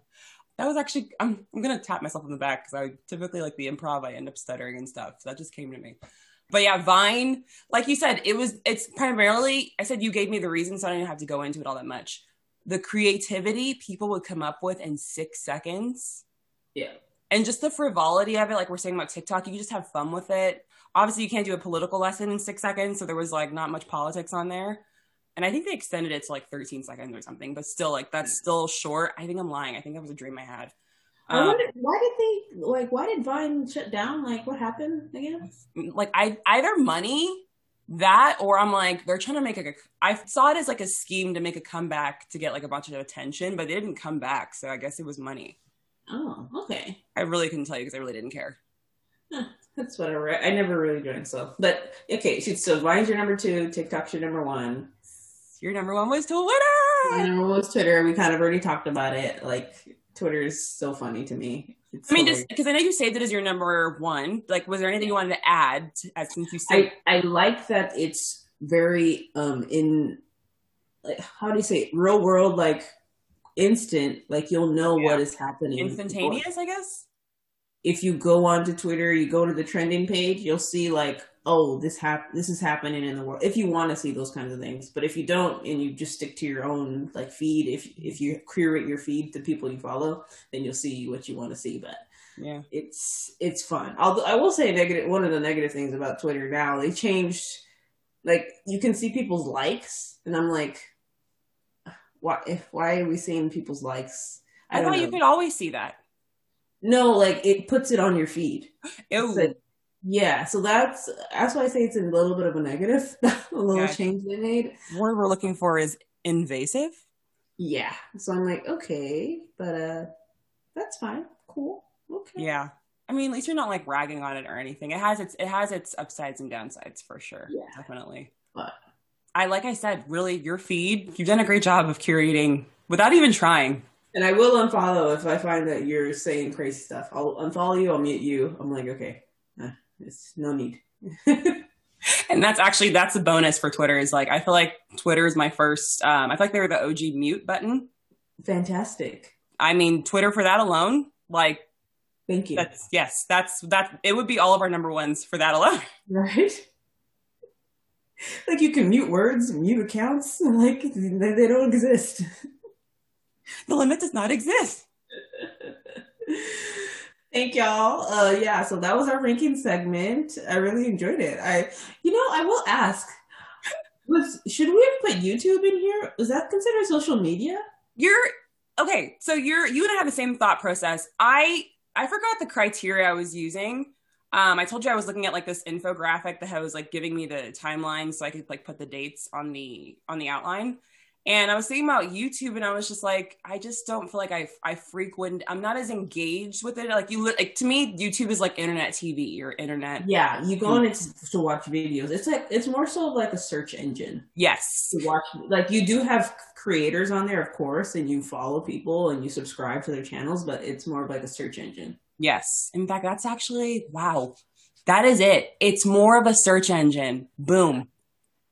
That was actually I'm I'm gonna tap myself on the back because I typically like the improv I end up stuttering and stuff. So that just came to me. But yeah, Vine, like you said, it was it's primarily I said you gave me the reason, so I didn't have to go into it all that much. The creativity people would come up with in six seconds yeah. And just the frivolity of it, like we're saying about TikTok, you just have fun with it. Obviously, you can't do a political lesson in six seconds, so there was like not much politics on there. And I think they extended it to like 13 seconds or something, but still, like that's still short. I think I'm lying. I think that was a dream I had. I um, wonder why did they like why did Vine shut down? Like what happened again? Like I either money that or I'm like they're trying to make like a I saw it as like a scheme to make a comeback to get like a bunch of attention, but they didn't come back, so I guess it was money. Oh, okay. I really couldn't tell you because I really didn't care. Huh, that's whatever. I never really joined so. But okay, so Vine's your number two, TikTok's your number one. Your number one was Twitter. My number one was Twitter. We kind of already talked about it. Like Twitter is so funny to me. It's I mean, just because I know you saved it as your number one. Like, was there anything you wanted to add as since you said? I I like that it's very um in like how do you say it? real world like instant, like you'll know yeah. what is happening. Instantaneous, I guess. If you go onto Twitter, you go to the trending page, you'll see like, oh, this hap- this is happening in the world. If you want to see those kinds of things, but if you don't and you just stick to your own like feed, if if you curate your feed to people you follow, then you'll see what you want to see. But yeah, it's it's fun. Although I will say. One of the negative things about Twitter now, they changed. Like you can see people's likes, and I'm like, why if why are we seeing people's likes? I, I thought know. you could always see that. No, like it puts it on your feed. Ew. Yeah, so that's that's why I say it's a little bit of a negative, [LAUGHS] a little okay. change they made. What we're looking for is invasive. Yeah, so I'm like, okay, but uh, that's fine, cool, okay. Yeah, I mean, at least you're not like ragging on it or anything. It has its it has its upsides and downsides for sure. Yeah, definitely. But I like I said, really your feed, you've done a great job of curating without even trying. And I will unfollow if I find that you're saying crazy stuff. I'll unfollow you, I'll mute you. I'm like, okay, it's no need. [LAUGHS] and that's actually that's a bonus for Twitter. Is like I feel like Twitter is my first. Um, I feel like they were the OG mute button. Fantastic. I mean, Twitter for that alone, like Thank you. that's yes, that's that. It would be all of our number ones for that alone. [LAUGHS] right? Like you can mute words, mute accounts, [LAUGHS] like they don't exist. The limit does not exist. Thank y'all. Uh, yeah, so that was our ranking segment. I really enjoyed it. I, you know, I will ask: Was should we have put YouTube in here? Was that considered social media? You're okay. So you're you and I have the same thought process. I I forgot the criteria I was using. Um, I told you I was looking at like this infographic that was like giving me the timeline so I could like put the dates on the on the outline. And I was thinking about YouTube, and I was just like, I just don't feel like I I frequent. I'm not as engaged with it. Like you, like to me, YouTube is like internet TV or internet. Yeah, you go on it to, to watch videos. It's like it's more so like a search engine Yes, to watch. Like you do have creators on there, of course, and you follow people and you subscribe to their channels, but it's more of like a search engine. yes. In fact, that's actually wow. That is it. It's more of a search engine. Boom.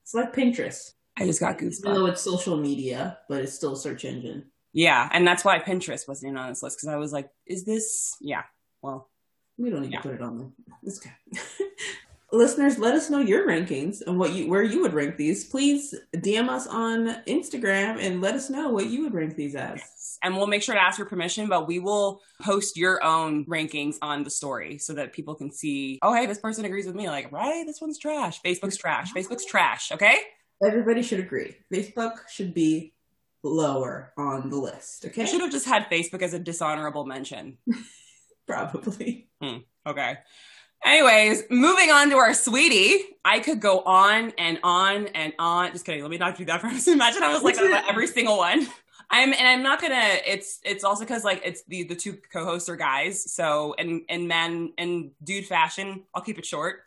It's like Pinterest. I just got Even goosebumps. though it's social media, but it's still a search engine. Yeah, and that's why Pinterest wasn't on this list because I was like, is this? Yeah. Well, We don't need Yeah. to put it on there. It's okay. [LAUGHS] Listeners, let us know your rankings and what you where you would rank these. Please DM us on Instagram and let us know what you would rank these as. and we'll make sure to ask your permission, but we will post your own rankings on the story so that people can see, oh, hey, this person agrees with me. Like, right, this one's trash. Facebook's trash. Facebook's trash. Okay. Everybody should agree. Facebook should be lower on the list. Okay, I should have just had Facebook as a dishonorable mention. [LAUGHS] probably. Hmm, okay. Anyways, moving on to our sweetie. I could go on and on and on. Just kidding. Let me not do that [LAUGHS] for us. Imagine I was like every [LAUGHS] single one. I'm and I'm not gonna. It's it's also because like it's the the two co-hosts are guys. So and and men and dude fashion. I'll keep it short.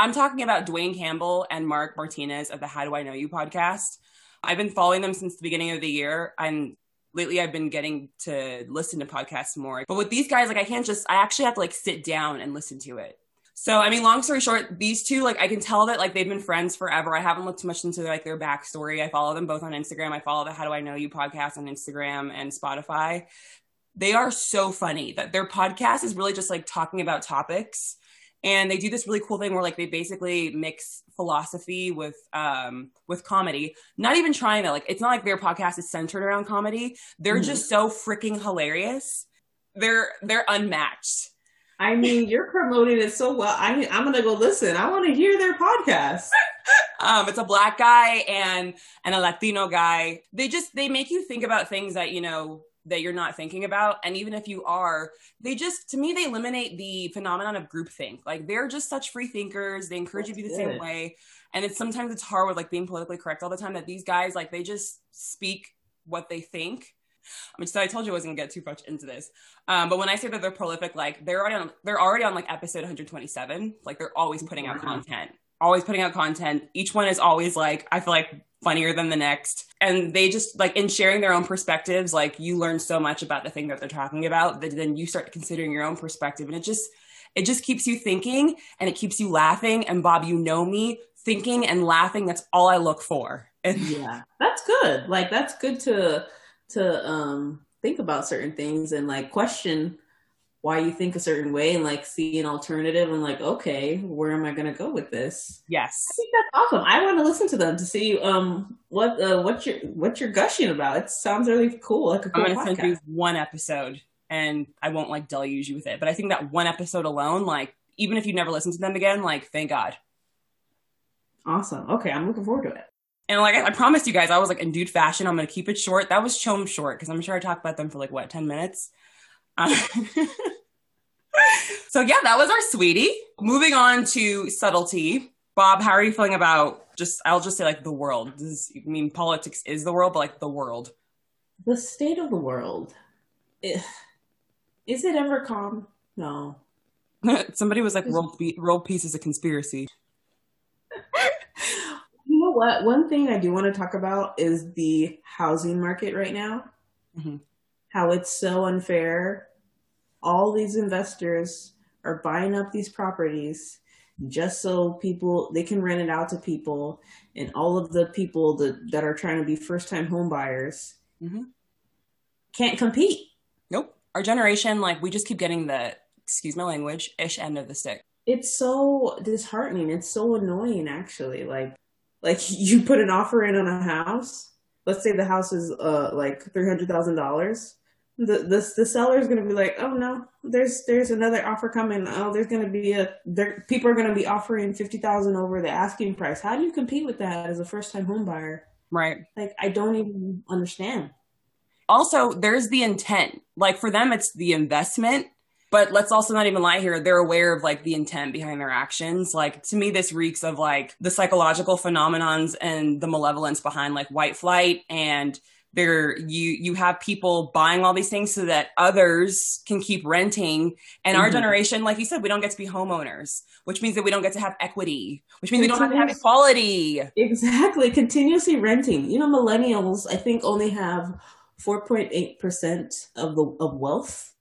I'm talking about Dwayne Campbell and Mark Martinez of the How Do I Know You podcast. I've been following them since the beginning of the year, and lately I've been getting to listen to podcasts more. But with these guys, like I can't just. I actually have to like sit down and listen to it. So I mean, long story short, these two, like I can tell that like they've been friends forever. I haven't looked too much into like their backstory. I follow them both on Instagram. I follow the How Do I Know You podcast on Instagram and Spotify. They are so funny that their podcast is really just like talking about topics. And they do this really cool thing where like they basically mix philosophy with um with comedy. Not even trying to like it's not like their podcast is centered around comedy. They're Mhm. just so freaking hilarious. They're they're unmatched. I mean, you're promoting it so well. I mean, I'm gonna go listen. I want to hear their podcast. [LAUGHS] um it's a black guy and and a latino guy they just they make you think about things that you know that you're not thinking about. And even if you are they just to me they eliminate the phenomenon of groupthink. Like they're just such free thinkers. They encourage you to be the That's same way. And it's sometimes it's hard with like being politically correct all the time that these guys like they just speak what they think. I mean, so I told you I wasn't gonna get too much into this, um, but when I say that they're prolific, like they're already on, they're already on like episode 127. Like they're always putting out content, always putting out content. Each one is always like I feel like funnier than the next, and they just like in sharing their own perspectives, like you learn so much about the thing that they're talking about that then you start considering your own perspective, and it just it just keeps you thinking and it keeps you laughing. And Bob, you know me, thinking and laughing. That's all I look for. And [LAUGHS] yeah that's good like that's good to to um think about certain things and like question why you think a certain way and like see an alternative and like okay where am i going to go with this yes, i think that's awesome i want to listen to them to see um what uh what you're what you're gushing about it sounds really cool like a cool I'm gonna podcast. send you one episode, and I won't like deluge you with it. But I think that one episode alone, like even if you never listen to them again, like thank God. awesome okay i'm looking forward to it And like I, I promised you guys, I was like in dude fashion. I'm gonna keep it short. That was Chom short because I'm sure I talked about them for like what ten minutes. [LAUGHS] So yeah, that was our sweetie. Moving on to subtlety. Bob, how are you feeling about just? I'll just say like the world. Does I mean politics is the world, but like the world. the state of the world is it ever calm no [LAUGHS] Somebody was like world, pe- world peace is a conspiracy. [LAUGHS] You know what? One thing I do want to talk about is the housing market right now. Mhm. How it's so unfair. All these investors are buying up these properties just so people they can rent it out to people and all of the people that, that are trying to be first time home buyers mm-hmm. can't compete. Nope. Our generation, like we just keep getting the excuse my language, ish end of the stick. It's so disheartening. It's so annoying actually. Like like [LAUGHS] you put an offer in on a house. Let's say the house is uh like three hundred thousand dollars the the the seller is going to be like, oh no, there's there's another offer coming. Oh, there's going to be a there people are going to be offering fifty thousand over the asking price. How do you compete with that as a first time home buyer? Right. Like I don't even understand. Also, there's the intent. Like for them, it's the investment. But let's also not even lie here. They're aware of like the intent behind their actions. Like to me, this reeks of like the psychological phenomenons and the malevolence behind like white flight and there you you have people buying all these things so that others can keep renting. And mm-hmm. our generation like you said we don't get to be homeowners which means that we don't get to have equity which means we don't have to have equality. Exactly. Continuously renting. You know millennials i think only have 4.8% of the of wealth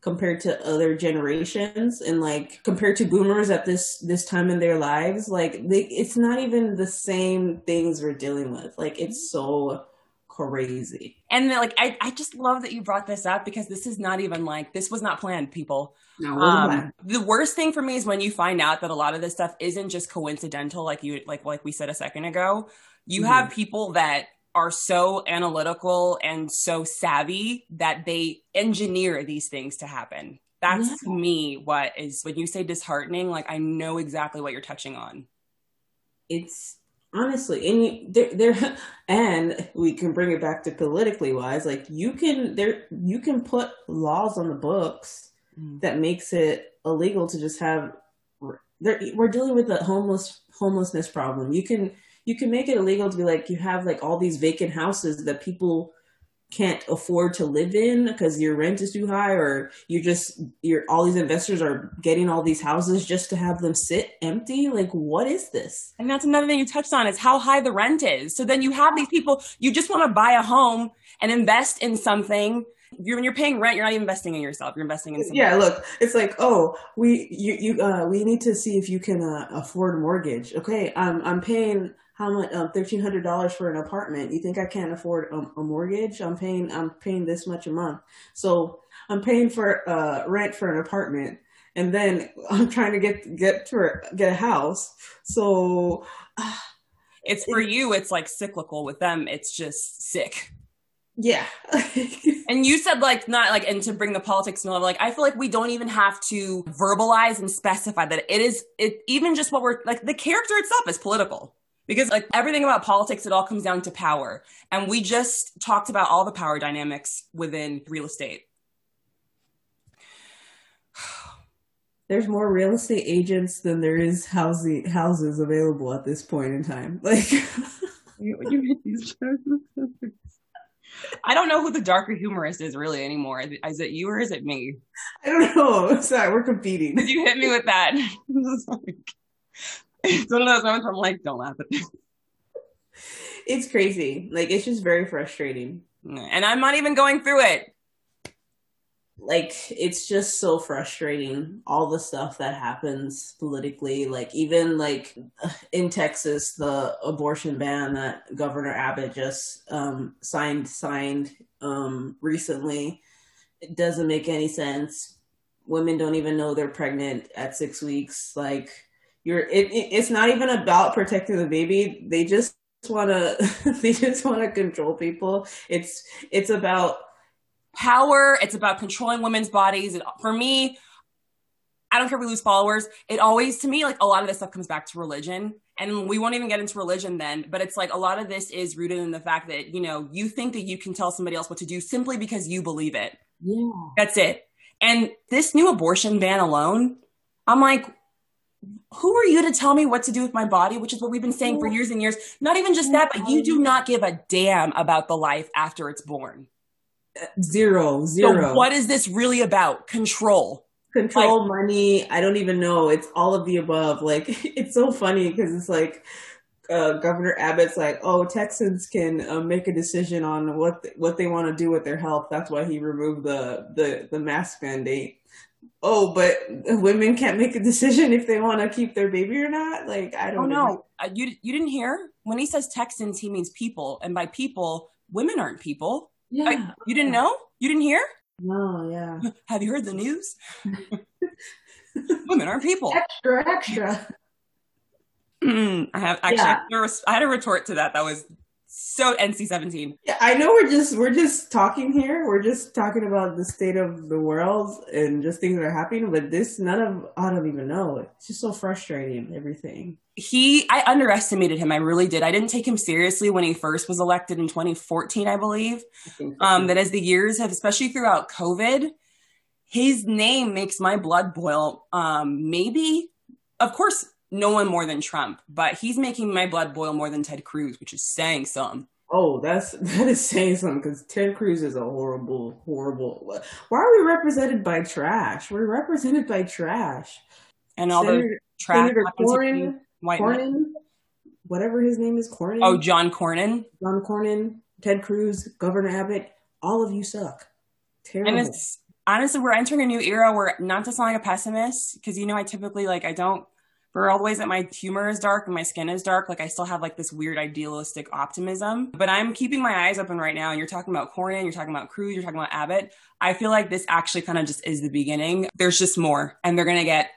compared to other generations. And like compared to boomers at this this time in their lives like they, it's not even the same things we're dealing with. Like it's so crazy. And like I, I just love that you brought this up because this is not even like this was not planned, people. No, um, the worst thing for me is when you find out that a lot of this stuff isn't just coincidental, like you like like we said a second ago. You mm-hmm. have people that are so analytical and so savvy that they engineer these things to happen. That's yeah. me what is when you say disheartening, like I know exactly what you're touching on. It's honestly and you, there, there [LAUGHS] and we can bring it back to politically wise like you can there you can put laws on the books mm. that makes it illegal to just have there, we're dealing with a homeless homelessness problem you can you can make it illegal to be like you have like all these vacant houses that people can't afford to live in because your rent is too high or you're just you're all these investors are getting all these houses just to have them sit empty like what is this and that's another thing you touched on is how high the rent is so then you have these people you just want to buy a home and invest in something you're, when you're paying rent, you're not even investing in yourself. You're investing in something. Yeah, look, it's like, oh, we you you uh, we need to see if you can uh, afford a mortgage. Okay, I'm I'm paying how much um, thirteen hundred dollars for an apartment. You think I can't afford a, a, mortgage? I'm paying I'm paying this much a month, so I'm paying for uh, rent for an apartment, and then [LAUGHS] I'm trying to get get to get a house. So [SIGHS] it's for it, you. It's like cyclical. With them, it's just sick. Yeah. [LAUGHS] and you said like not like and to bring the politics in like I feel like we don't even have to verbalize and specify that it is it even just what we're like the character itself is political because like everything about politics it all comes down to power and we just talked about all the power dynamics within real estate [SIGHS] there's more real estate agents than there is housing houses available at this point in time [LAUGHS] like I don't know who the darker humorist is really anymore. Is it you or is it me? I don't know. [LAUGHS] Sorry, we're competing. Did you hit me with that? [LAUGHS] it's one of those moments I'm like, don't laugh at me. It's crazy. Like it's just very frustrating. And I'm not even going through it. Like it's just so frustrating all the stuff that happens politically like even like in Texas the abortion ban that Governor Abbott just um signed signed um recently it doesn't make any sense. Women don't even know they're pregnant at 6 weeks like you're it, it, it's not even about protecting the baby. They just want to [LAUGHS] they just want to control people. It's it's about power. It's about controlling women's bodies. For me i don't care if we lose followers. It always to me like a lot of this stuff comes back to religion. And we won't even get into religion then but it's like a lot of this is rooted in the fact that you know you think that you can tell somebody else what to do simply because you believe it. Yeah. That's it. And this new abortion ban alone i'm like who are you to tell me what to do with my body, which is what we've been saying for years and years. Not even just that, but you do not give a damn about the life after it's born. Zero, zero. So what is this really about? Control. Control, like, money. I don't even know. It's all of the above. Like, [LAUGHS] it's so funny because it's like, uh, Governor Abbott's like, oh, Texans can uh, make a decision on what th- what they want to do with their health. That's why he removed the the the mask mandate oh, but women can't make a decision if they want to keep their baby or not. Like I don't. Oh know. no, uh, you you didn't hear when he says Texans, he means people, and by people, women aren't people. Yeah. Like, you didn't know? You didn't hear? No. Yeah. [LAUGHS] Have you heard the news? [LAUGHS] women aren't people. Extra, extra. [CLEARS THROAT] I have actually Yeah. I had a res- I had a retort to that. That was so NC seventeen. Yeah, I know we're just we're just talking here. We're just talking about the state of the world and just things that are happening. But this, none of I don't even know. It's just so frustrating. Everything. He, I underestimated him. I really did. I didn't take him seriously when he first was elected in 2014, I believe. I um, that as the years have, especially throughout COVID, his name makes my blood boil. Um, maybe, of course, no one more than Trump, but he's making my blood boil more than Ted Cruz, which is saying something. Oh, that's [LAUGHS] that is saying something because Ted Cruz is a horrible, horrible. Why are we represented by trash? We're represented by trash. And all the trash. Senator Cornyn, white men. Cornyn, whatever his name is, Cornyn. Oh, John Cornyn. John Cornyn, Ted Cruz, Governor Abbott. All of you suck. Terrible. And it's honestly, we're entering a new era where not to sound like a pessimist, because you know, I typically like, I don't, for all the ways that my humor is dark and my skin is dark, like I still have like this weird idealistic optimism. But I'm keeping my eyes open right now. And you're talking about Cornyn, you're talking about Cruz, you're talking about Abbott. I feel like this actually kind of just is the beginning. There's just more, and they're to get,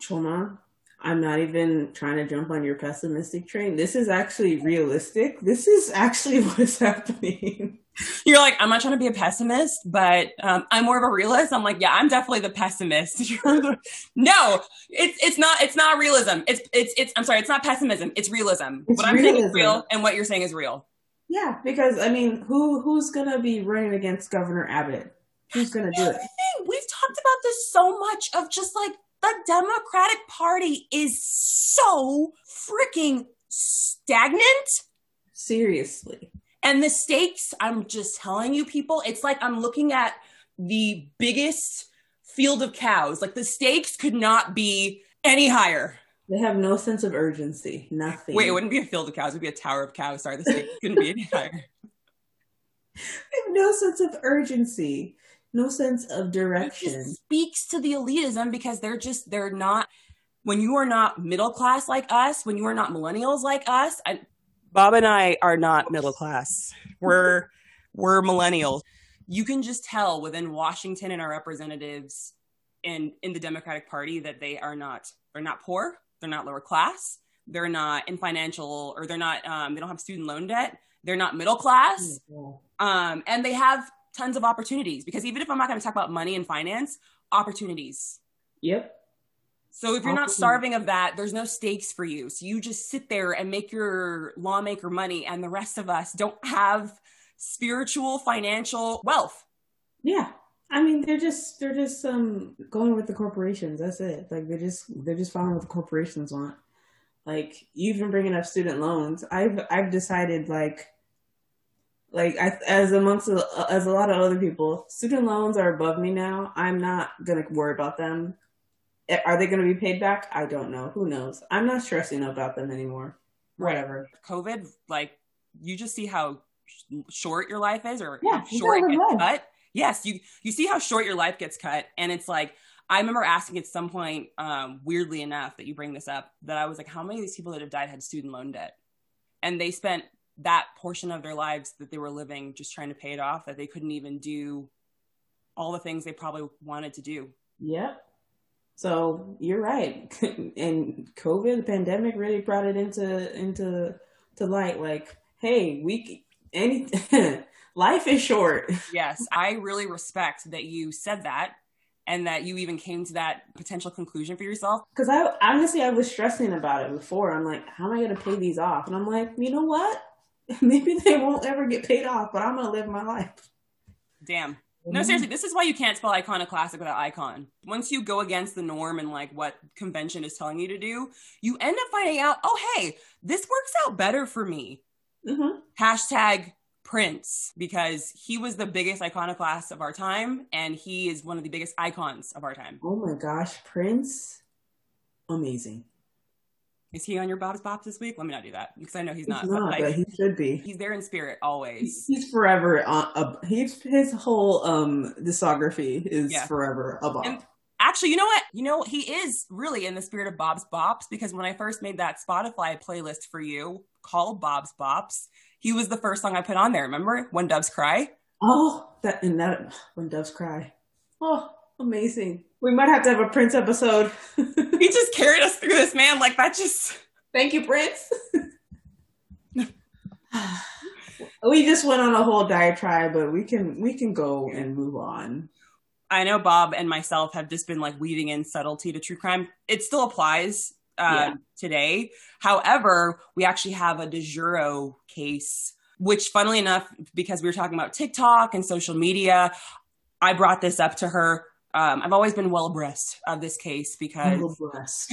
trauma. I'm not even trying to jump on your pessimistic train. This is actually realistic. This is actually [LAUGHS] what is happening. [LAUGHS] you're like, I'm not trying to be a pessimist, but um, I'm more of a realist. I'm like, yeah, I'm definitely the pessimist. The- [LAUGHS] no, it's it's not it's not realism. It's it's it's I'm sorry, it's not pessimism. It's realism. It's what I'm saying is real, and what you're saying is real. Yeah, because I mean, who who's gonna be running against Governor Abbott? Who's gonna do it? We've talked about this so much of just like the Democratic Party is so freaking stagnant. Seriously. And the stakes, I'm just telling you, people, it's like I'm looking at the biggest field of cows. Like the stakes could not be any higher. They have no sense of urgency. Nothing. Wait, it wouldn't be a field of cows, it would be a tower of cows. Sorry, the stakes couldn't be any higher. [LAUGHS] They have no sense of urgency. No sense of It direction. just speaks to the elitism because they're just, they're not, when you are not middle class like us, when you are not millennials like us, I, Bob and I are not middle class. We're, we're millennials. You can just tell within Washington and our representatives in, in the Democratic Party that they are not, they're not poor. They're not lower class. They're not in financial, or they're not, um, they don't have student loan debt. They're not middle class. Um, and they have tons of opportunities because even if I'm not going to talk about money and finance, opportunities. Yep. So if you're not starving of that, there's no stakes for you. So you just sit there and make your lawmaker money, and the rest of us don't have spiritual, financial wealth. Yeah. I mean, they're just they're just um going with the corporations. That's it. Like they're just they're just following what the corporations want. Like you've been bringing up student loans. I've I've decided like like I, as amongst as a lot of other people, student loans are above me now. I'm not gonna worry about them. Are they gonna be paid back? I don't know. Who knows? I'm not stressing about them anymore. Whatever. COVID, like you just see how sh- short your life is, or Yeah, short it gets cut. Yes, you you see how short your life gets cut, and it's like I remember asking at some point, um, weirdly enough, that you bring this up, that I was like, how many of these people that have died had student loan debt, and they spent that portion of their lives that they were living just trying to pay it off, that they couldn't even do all the things they probably wanted to do. Yep. So you're right. [LAUGHS] and COVID, the pandemic really brought it into into to light. Like, hey, we any [LAUGHS] life is short. [LAUGHS] Yes, I really respect that you said that. And that you even came to that potential conclusion for yourself. Because I honestly I was stressing about it before. I'm like, how am I gonna pay these off? And I'm like, you know what? Maybe they won't ever get paid off, but I'm gonna live my life. Damn. No, seriously, this is why you can't spell iconoclastic without icon. Once you go against the norm and like what convention is telling you to do, you end up finding out, oh, hey, this works out better for me. hmm Hashtag Prince, because he was the biggest iconoclast of our time and he is one of the biggest icons of our time. Oh my gosh, Prince, amazing. Is he on your Bob's Bops this week? Let me not do that because I know he's He's not. not, but, like, but he should be. he's there in spirit always. he's forever on. Uh, he's his whole um discography is Yeah. forever above. And Actually, you know what? You know, he is really in the spirit of Bob's Bops because when I first made that Spotify playlist for you called Bob's Bops, he was the first song I put on there. Remember when doves cry? Oh, that and that when doves cry. Oh, amazing. We might have to have a Prince episode. [LAUGHS] he just carried us through this, man. Like that just. Thank you, Prince. [LAUGHS] we just went on a whole diatribe, but we can we can go and move on. I know Bob and myself have just been like weaving in subtlety to true crime. It still applies uh, yeah. today. However, we actually have a de jure case, which, funnily enough, because we were talking about TikTok and social media, I brought this up to her. Um, I've always been well abreast of this case because [LAUGHS]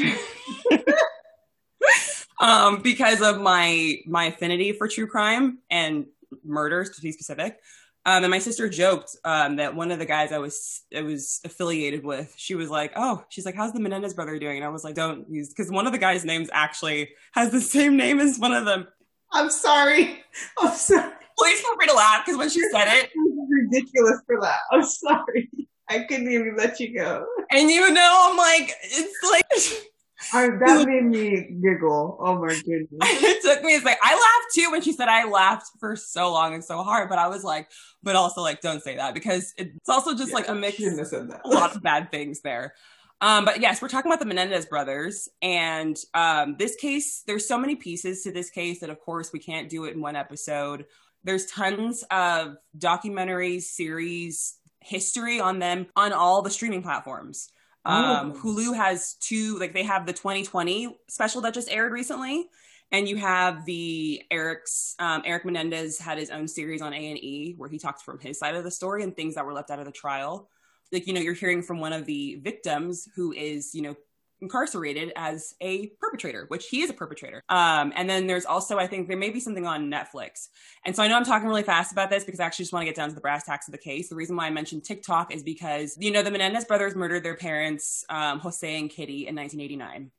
um, because of my my affinity for true crime and murders, to be specific. Um, and my sister joked um, that one of the guys I was I was affiliated with, she was like, "Oh, she's like, how's the Menendez brother doing?" And I was like, "Don't use," because one of the guys' names actually has the same name as one of them. I'm sorry. I'm sorry. Please feel free to laugh because when she said it, it [LAUGHS] ridiculous for that. I'm sorry. I couldn't even let you go. And you know, I'm like, it's like that made me giggle. Oh my goodness. [LAUGHS] it took me, it's like, I laughed too when she said I laughed for so long and so hard, but I was like, but also like, don't say that because it's also just yeah, like a mix, a lot of bad things there. Um, but yes, we're talking about the Menendez brothers. And um, this case, there's so many pieces to this case that, of course, we can't do it in one episode. There's tons of documentaries, series, history on them on all the streaming platforms. Um, oh. Hulu has two, like they have the 2020 special that just aired recently, and you have the Eric's um, Eric Menendez had his own series on A and E where he talks from his side of the story and things that were left out of the trial. Like you know, you're hearing from one of the victims who is you know incarcerated as a perpetrator, which he is a perpetrator. Um, and then there's also, I think there may be something on Netflix. And so I know I'm talking really fast about this because I actually just want to get down to the brass tacks of the case. The reason why I mentioned TikTok is because, you know, the Menendez brothers murdered their parents, um, Jose and Kitty, in 1989.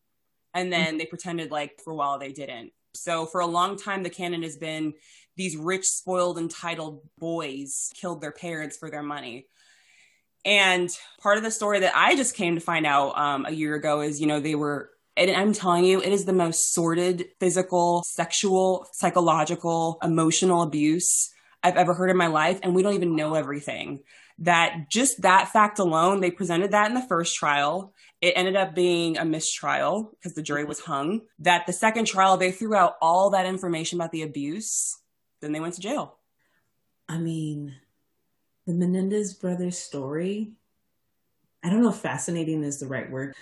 And then mm-hmm. they pretended like for a while they didn't. So for a long time, the canon has been these rich, spoiled, entitled boys killed their parents for their money. And part of the story that I just came to find out um, a year ago is, you know, they were, and I'm telling you, it is the most sordid physical, sexual, psychological, emotional abuse I've ever heard in my life. And we don't even know everything. That just that fact alone, they presented that in the first trial. It ended up being a mistrial because the jury was hung. That the second trial, they threw out all that information about the abuse. Then they went to jail. I mean, the Menendez brothers story. I don't know if fascinating is the right word,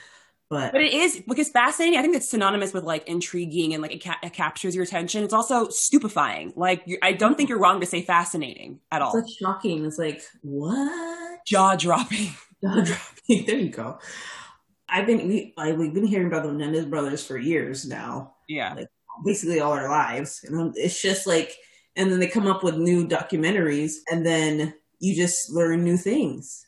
but but it is because fascinating. I think it's synonymous with like intriguing and like it, ca- it captures your attention. It's also stupefying. Like I don't think you're wrong to say fascinating at all. It's like shocking. It's like what jaw dropping. [LAUGHS] Jaw dropping. there you go. I've been we, like, we've been hearing about the Menendez brothers for years now. Yeah, like basically all our lives, and it's just like, and then they come up with new documentaries, and then you just learn new things.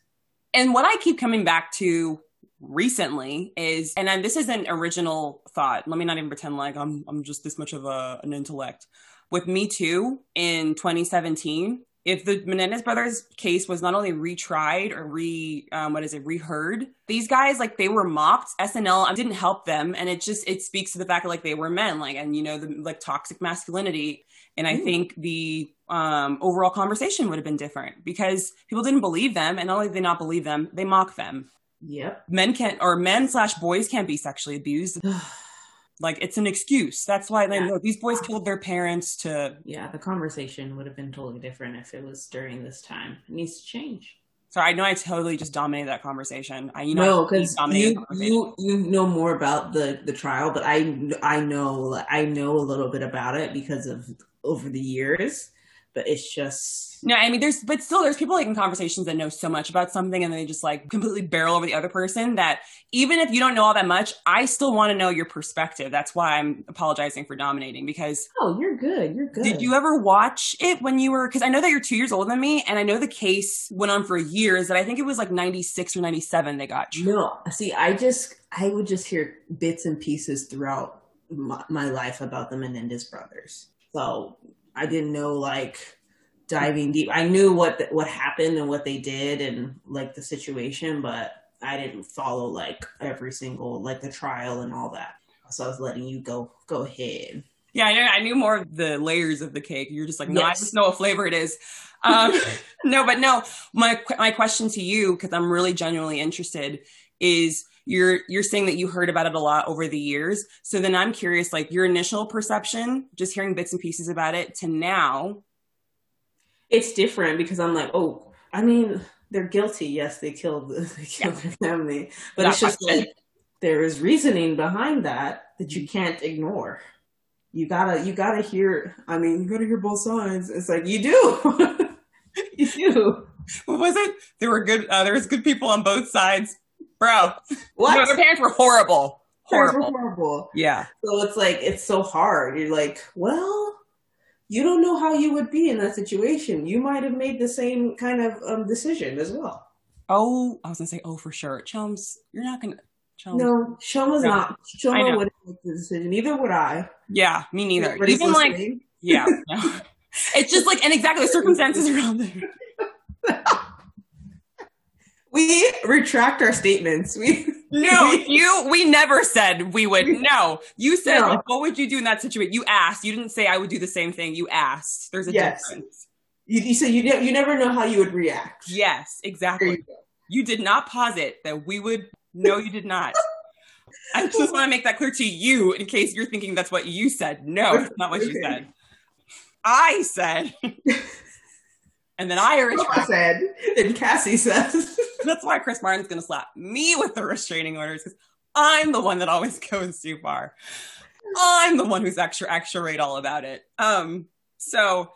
And what I keep coming back to recently is, and then this is an original thought. Let me not even pretend like I'm I'm just this much of a, an intellect. With Me Too in 2017, if the Menendez brothers case was not only retried or re um, what is it reheard, these guys like they were mocked. SNL didn't help them, and it just it speaks to the fact that like they were men, like and you know the like toxic masculinity. And I think the um, overall conversation would have been different because people didn't believe them, and not only did they not believe them, they mock them. Yep. Men can't, or men slash boys can't be sexually abused. [SIGHS] like it's an excuse. That's why they yeah. know these boys killed their parents to. Yeah, the conversation would have been totally different if it was during this time. It needs to change. Sorry, I know I totally just dominated that conversation. I you know no, because you, you you know more about the the trial, but I I know I know a little bit about it because of over the years but it's just no i mean there's but still there's people like in conversations that know so much about something and they just like completely barrel over the other person that even if you don't know all that much i still want to know your perspective. That's why i'm apologizing for dominating because oh you're good. You're good. Did you ever watch it when you were because i know that you're two years older than me and i know the case went on for years that i think it was like 96 or 97 they got you. no see i just i would just hear bits and pieces throughout my, my life about the menendez brothers. So I didn't know like diving deep. I knew what the, what happened and what they did and like the situation, but I didn't follow like every single like the trial and all that. So I was letting you go go ahead. Yeah, I, know, I knew more of the layers of the cake. You're just like, no, I just know what flavor it is. Um, [LAUGHS] no, but no, my my question to you, because I'm really genuinely interested, is you're you're saying that you heard about it a lot over the years. So then I'm curious, like your initial perception, just hearing bits and pieces about it, to now. It's different because I'm like, oh, I mean, they're guilty. Yes, they killed [LAUGHS] they killed their family, but Without it's just like there is reasoning behind that that you can't ignore. You gotta you gotta hear. I mean, you gotta hear both sides. It's like you do, [LAUGHS] you do. What was it? There were good. Uh, there was good people on both sides, bro. What? No, their parents were horrible. Parents were Horrible. horrible. Yeah. So it's like it's so hard. You're like, well, you don't know how you would be in that situation. You might have made the same kind of um, decision as well. Oh, I was gonna say, oh, for sure. Chums, you're not gonna. Chums. No, Shoma's No. not. Shoma wouldn't make the decision. Neither would I. Yeah, me neither. Even like, yeah. no. [LAUGHS] It's just like, and exactly the circumstances around it. We retract our statements. We No, [LAUGHS] you, we never said we would. No, you said, No. like, what would you do in that situation? You asked. You didn't say I would do the same thing. You asked. There's a Yes. difference. you, you said you ne- you never know how you would react. Yes, exactly. you. You did not posit that we would. No, you did not. [LAUGHS] I just want to make that clear to you in case you're thinking that's what you said. No, [LAUGHS] that's not what you said. I said. And then I I retract. said, and Cassie says, [LAUGHS] That's why Chris Martin's going to slap me with the restraining orders because I'm the one that always [LAUGHS] goes too far. I'm the one who's extra extra rate all about it. Um. So,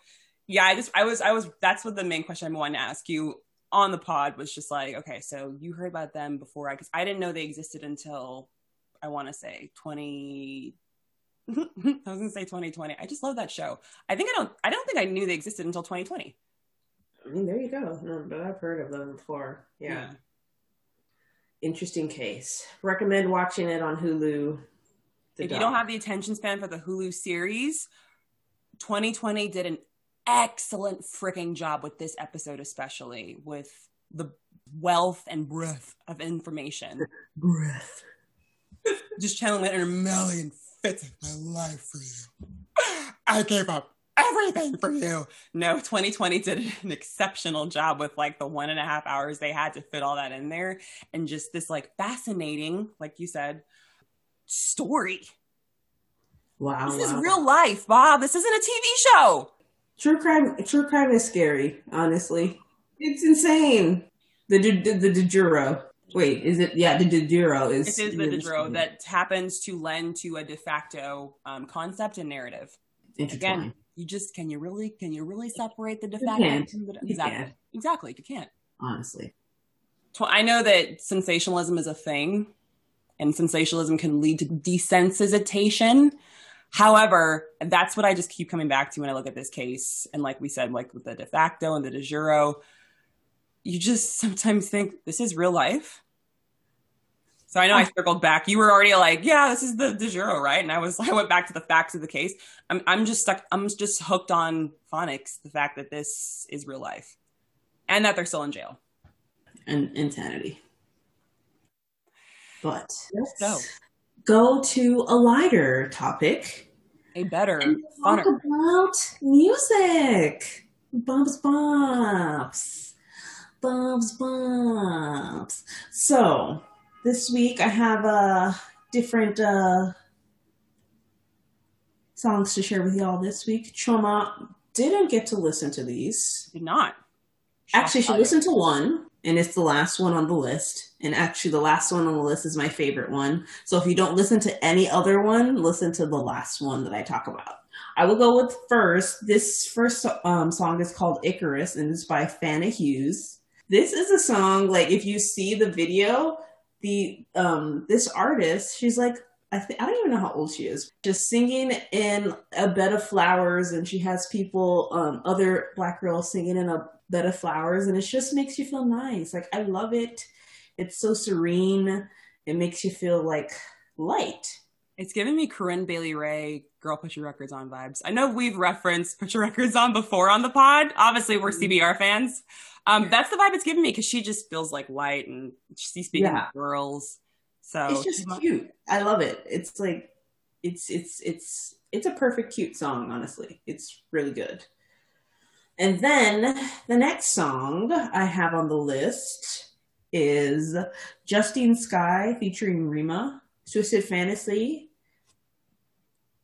yeah, I just I was I was that's what the main question I wanted to ask you on the pod was just like, okay, so you heard about them before I because I didn't know they existed until I want to say twenty. [LAUGHS] I was gonna say 2020. I just love that show. I think I don't. I don't think I knew they existed until 2020. I mean, there you go. No, but I've heard of them before. Yeah. Hmm. Interesting case. Recommend watching it on Hulu. If you don't have the attention span for the Hulu series, 2020 did an excellent freaking job with this episode, especially with the wealth and breadth of information. [LAUGHS] breath. Just channeling it in a million fits of my life for you. I gave up everything for [LAUGHS] you. No, 2020 did an exceptional job with like the one and a half hours they had to fit all that in there and just this like fascinating, like you said, story. Wow. This is real life, Bob. This isn't a TV show. True crime. True crime is scary. Honestly, it's insane. The the, the, the de juro. Wait, is it? Yeah, the de juro is. This is the de jure that happens to lend to a de facto um, concept and narrative. Again, you just can you really can you really separate the de facto can't. from the You exactly can't. exactly you can't. honestly. I know that sensationalism is a thing, and sensationalism can lead to desensitization. However, that's what I just keep coming back to when I look at this case. And like we said, like with the de facto and the de jure, you just sometimes think this is real life. So I know I oh. circled back. You were already like, yeah, this is the de jure, right? And I was, [LAUGHS] I went back to the facts of the case. I'm, I'm just stuck. I'm just hooked on phonics, the fact that this is real life, and that they're still in jail. And insanity. But let's go. go to a lighter topic. A better, and talk funner. about music. Bumps, bumps, bumps, bumps. So this week I have uh, different uh, songs to share with y'all. This week, Choma didn't get to listen to these. Did not. Actually, she listened to one, and it's the last one on the list. And actually, the last one on the list is my favorite one. So if you don't listen to any other one, listen to the last one that I talk about. I will go with first. This first um, song is called Icarus, and it's by Fana Hues. This is a song like if you see the video, the um this artist, she's like I think I don't even know how old she is. Just singing in a bed of flowers, and she has people, um, other black girls singing in a bed of flowers, and it just makes you feel nice. Like I love it. It's so serene. It makes you feel like light. It's giving me Corinne Bailey Rae, Girl Put Your Records On vibes. I know we've referenced Put Your Records On before on the pod. Obviously, we're. CBR fans. Um, that's the vibe it's giving me because she just feels like light and she's speaking Yeah. to girls. So it's just cute. I love it. It's like it's it's it's it's a perfect cute song, honestly. It's really good. And then the next song I have on the list is Justine Skye featuring Rema, Twisted Fantasy.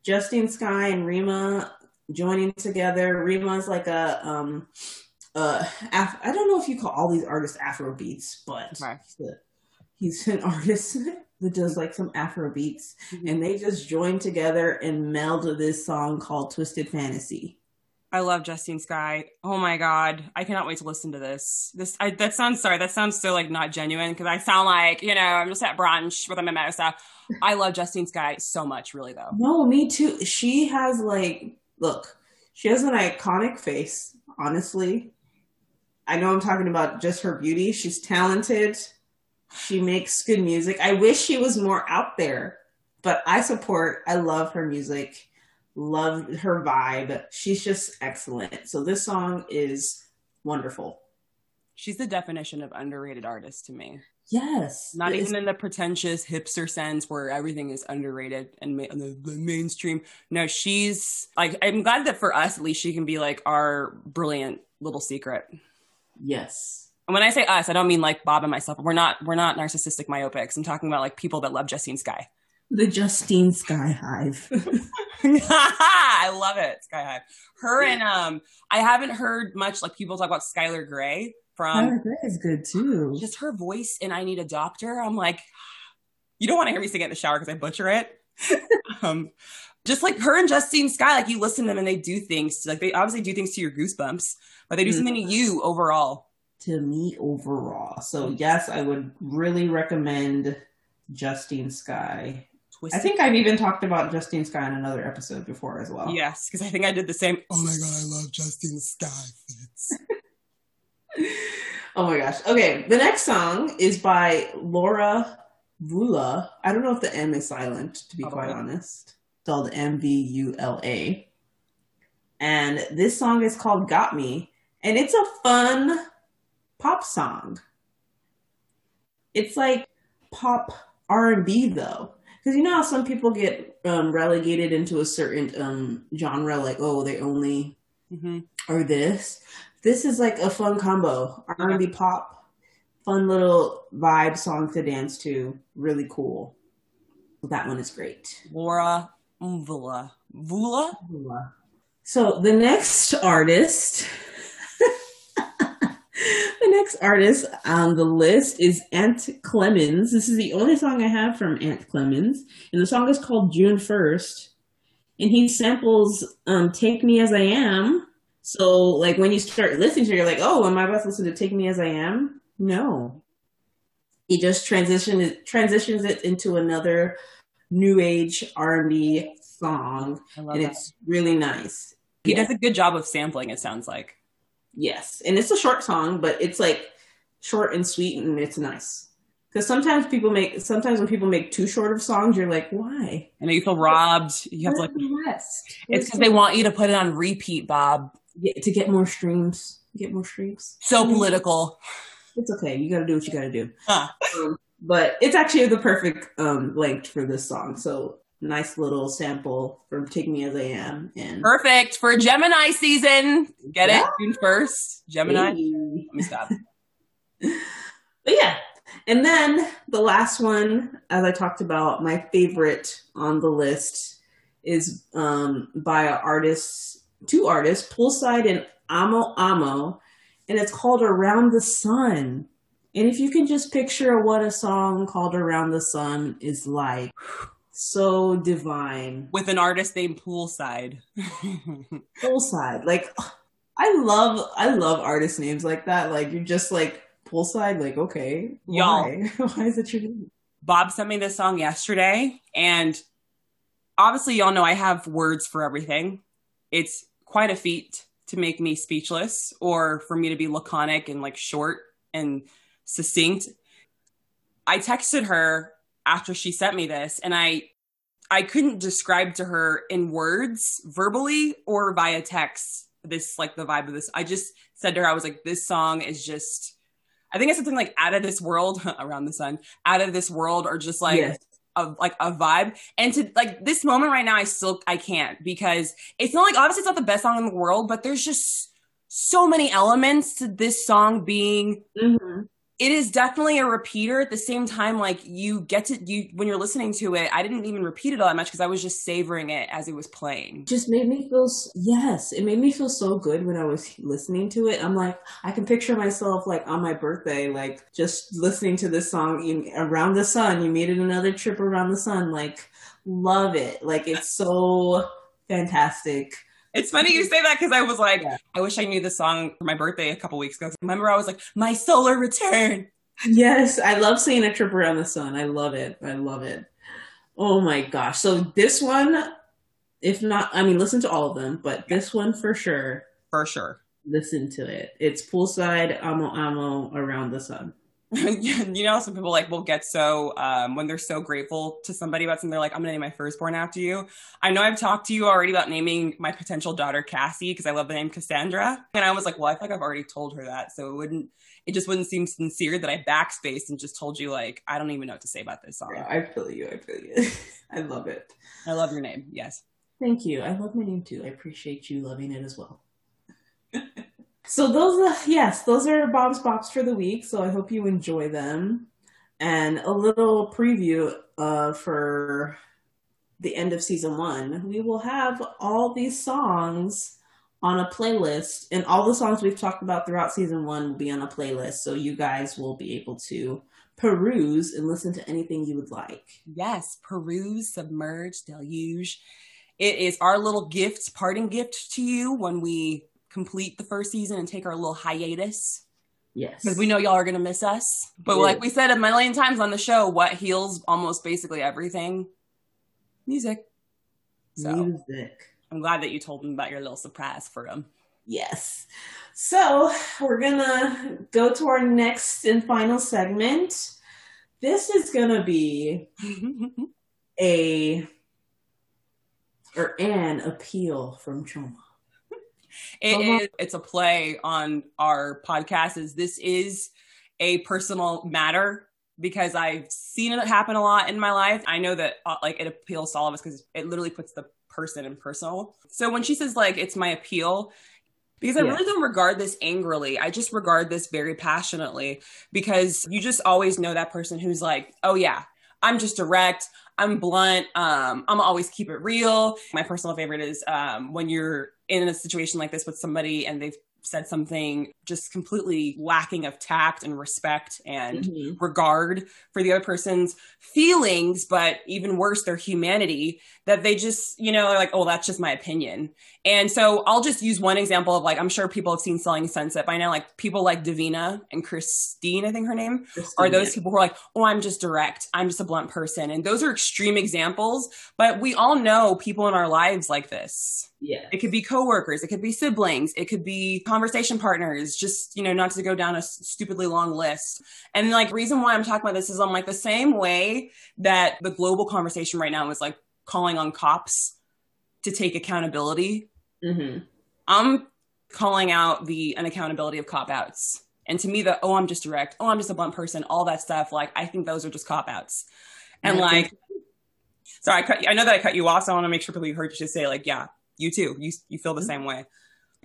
Justine Skye and Rema joining together. Rema's like a um uh Af- I don't know if you call all these artists Afro beats, but Okay. he's, an [LAUGHS] artist that does like some Afro beats and they just joined together and melded this song called Twisted Fantasy. I love Justine Skye. Oh my god, I cannot wait to listen to this. This I, that sounds sorry. That sounds so like not genuine because I sound like you know I'm just at brunch with a mimosa. I love Justine Skye so much, really though. No, me too. She has like, look, she has an iconic face, honestly. I know I'm talking about just her beauty. She's talented. She makes good music. I wish she was more out there, but I support, I love her music, love her vibe. She's just excellent. So this song is wonderful. She's the definition of underrated artist to me. Yes. Not even in the pretentious hipster sense where everything is underrated and ma- the, the mainstream. No, she's like I'm glad that for us at least she can be like our brilliant little secret. Yes. And when I say us, I don't mean like Bob and myself. We're not we're not narcissistic myopics. I'm talking about like people that love Justine Skye. The Justine Skye Hive. [LAUGHS] [LAUGHS] I love it, Sky Hive. Her and um, I haven't heard much like people talk about Skylar Grey from Tyler Gray is good too. just her voice and I Need a Doctor. I'm like, [SIGHS] you don't want to hear me sing it in the shower because I butcher it. [LAUGHS] um, just like her and Justine Skye, like you listen to them and they do things like they obviously do things to your goosebumps, but they do something to you overall. to me overall. So yes, I would really recommend Justine Skye. I think I've even talked about Justine Skye in another episode before as well. yes, because I think I did the same. Oh my god, I love Justine Skye. It's- [LAUGHS] Oh my gosh. Okay, the next song is by Laura Vula. I don't know if the M is silent, to be quite Probably. honest. Spelled M V U L A. And this song is called Got Me. And it's a fun pop song. It's like pop R and B though. Because you know how some people get um, relegated into a certain um, genre, like, oh, they only Mhm. or this. This is like a fun combo. R&B pop, fun little vibe song to dance to. Really cool. That one is great. Laura Vula. Vula? So the next artist, next artist on the list is Ant Clemens. This is the only song I have from Ant Clemens, and the song is called June First. And he samples um, "Take Me as I Am." So, like when you start listening to it, you're like, "Oh, am I about to listen to Take Me as I Am?" No. He just transition it, transitions it into another new age R and B song I love and that. it's really nice. He Yeah. does a good job of sampling, it sounds like. Yes, and it's a short song, but it's like short and sweet, and it's nice. Because sometimes people make, sometimes when people make too short of songs, you're like, why? I know you feel robbed. You have like Where's rest? it's because they want you to put it on repeat, Bob. to get more streams. Get more streams. So political. It's okay. You got to do what you got to do. Huh. Um, but it's actually the perfect um, length for this song. So nice little sample from "Take Me as I Am" and Perfect for Gemini season. Get Yeah. it? June 1st. Gemini. Hey. Let me stop. [LAUGHS] But yeah. And then the last one, as I talked about, my favorite on the list is um, by artists, two artists, Poolside and Amo Amo, and it's called Around the Sun. And if you can just picture what a song called Around the Sun is like, [SIGHS] [SIGHS] [SIGHS] so divine. With an artist named Poolside. [LAUGHS] Poolside, like I love, I love artist names like that. Like you're just like Poolside, like okay, Y'all. why? [LAUGHS] why is it your name? Bob sent me this song yesterday, and obviously, y'all know I have words for everything. It's quite a feat to make me speechless or for me to be laconic and like short and succinct. I texted her after she sent me this, and I I couldn't describe to her in words, verbally or via text, this like the vibe of this. I just said to her, I was like, this song is just, I think it's something like out of this world, [LAUGHS] around the sun, out of this world, or just like Yes. of like a vibe. And to like this moment right now, I still I can't because it's not like obviously it's not the best song in the world, but there's just so many elements to this song being Mhm. It is definitely a repeater. At the same time like you get to you when you're listening to it i didn't even repeat it all that much because i was just savoring it as it was playing. Just made me feel yes it made me feel so good when i was listening to it. I'm like i can picture myself like on my birthday like just listening to this song you, around the sun. You made it another trip around the sun. Like love it. Like it's so fantastic it's funny you say that because i was like Yeah. i wish i knew this song for my birthday a couple weeks ago. Remember i was like my solar return. Yes i love seeing a trip around the sun. I love it. I love it. Oh my gosh. So this one if not i mean listen to all of them but this one for sure. For sure. Listen to it. It's poolside amo amo around the sun. [LAUGHS] you know, some people like will get so um, when they're so grateful to somebody about something. They're like, "I'm gonna name my firstborn after you." I know I've talked to you already about naming my potential daughter Cassie because I love the name Cassandra, and I was like, "Well, I feel like I've already told her that, so it wouldn't." It just wouldn't seem sincere that I backspaced and just told you like I don't even know what to say about this song. Yeah, I feel you. I feel you. [LAUGHS] I love it. I love your name. Yes. Thank you. I love my name too. I appreciate you loving it as well. So those are yes, those are Bob's Box for the week. So I hope you enjoy them. And a little preview uh, for the end of season one. We will have all these songs on a playlist, and all the songs we've talked about throughout season one will be on a playlist. So you guys will be able to peruse and listen to anything you would like. Yes. Peruse, submerge, deluge. It is our little gift, parting gift to you when we complete the first season and take our little hiatus. Yes. because we know y'all are gonna miss us. But Yeah. like we said a million times on the show, what heals almost basically everything? Music. So Music. I'm glad that you told them about your little surprise for them. Yes. So we're gonna go to our next and final segment. This is gonna be [LAUGHS] a or an appeal from Choma. It Uh-huh. is- it's a play on our podcast. Is this is a personal matter because I've seen it happen a lot in my life. I know that uh, like it appeals to all of us because it literally puts the person in personal. So when she says like it's my appeal, because I really don't regard this angrily. I just regard this very passionately because you just always know that person who's like, oh yeah, I'm just direct. I'm blunt. Um, I'm always keep it real. My personal favorite is um, when you're in a situation like this with somebody and they've said something just completely lacking of tact and respect and Mhm. regard for the other person's feelings, but even worse, their humanity, that they just, you know, like, oh, that's just my opinion. And so I'll just use one example of like, I'm sure people have seen Selling Sunset by now, like people like Davina and Christine, I think her name, are those people who are like, oh, I'm just direct. I'm just a blunt person. And those are extreme examples, but we all know people in our lives like this. Yeah. It could be coworkers, it could be siblings, it could be conversation partners, just, you know, not to go down a stupidly long list. And like reason why I'm talking about this is I'm like the same way that the global conversation right now is like calling on cops to take accountability. hmm I'm calling out the unaccountability of cop outs. And to me, the oh, I'm just direct, oh, I'm just a blunt person, all that stuff, like I think those are just cop outs. And like, sorry, I cut. I know that I cut you off, so I want to make sure people you heard you just say like, yeah, you too, you you feel the same way.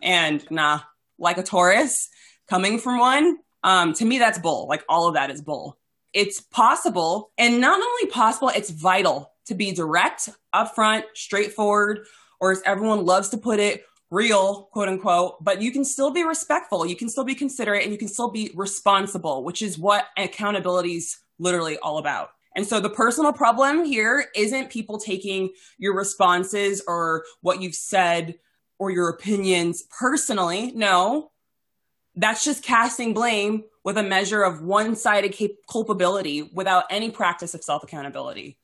And nah, like a Taurus coming from one, um, to me that's bull. Like all of that is bull. It's possible, and not only possible, it's vital to be direct, upfront, straightforward, or as everyone loves to put it, real, quote unquote, but you can still be respectful, you can still be considerate, and you can still be responsible, which is what accountability is literally all about. And so the personal problem here isn't people taking your responses or what you've said or your opinions personally. No, that's just casting blame with a measure of one sided culpability without any practice of self accountability.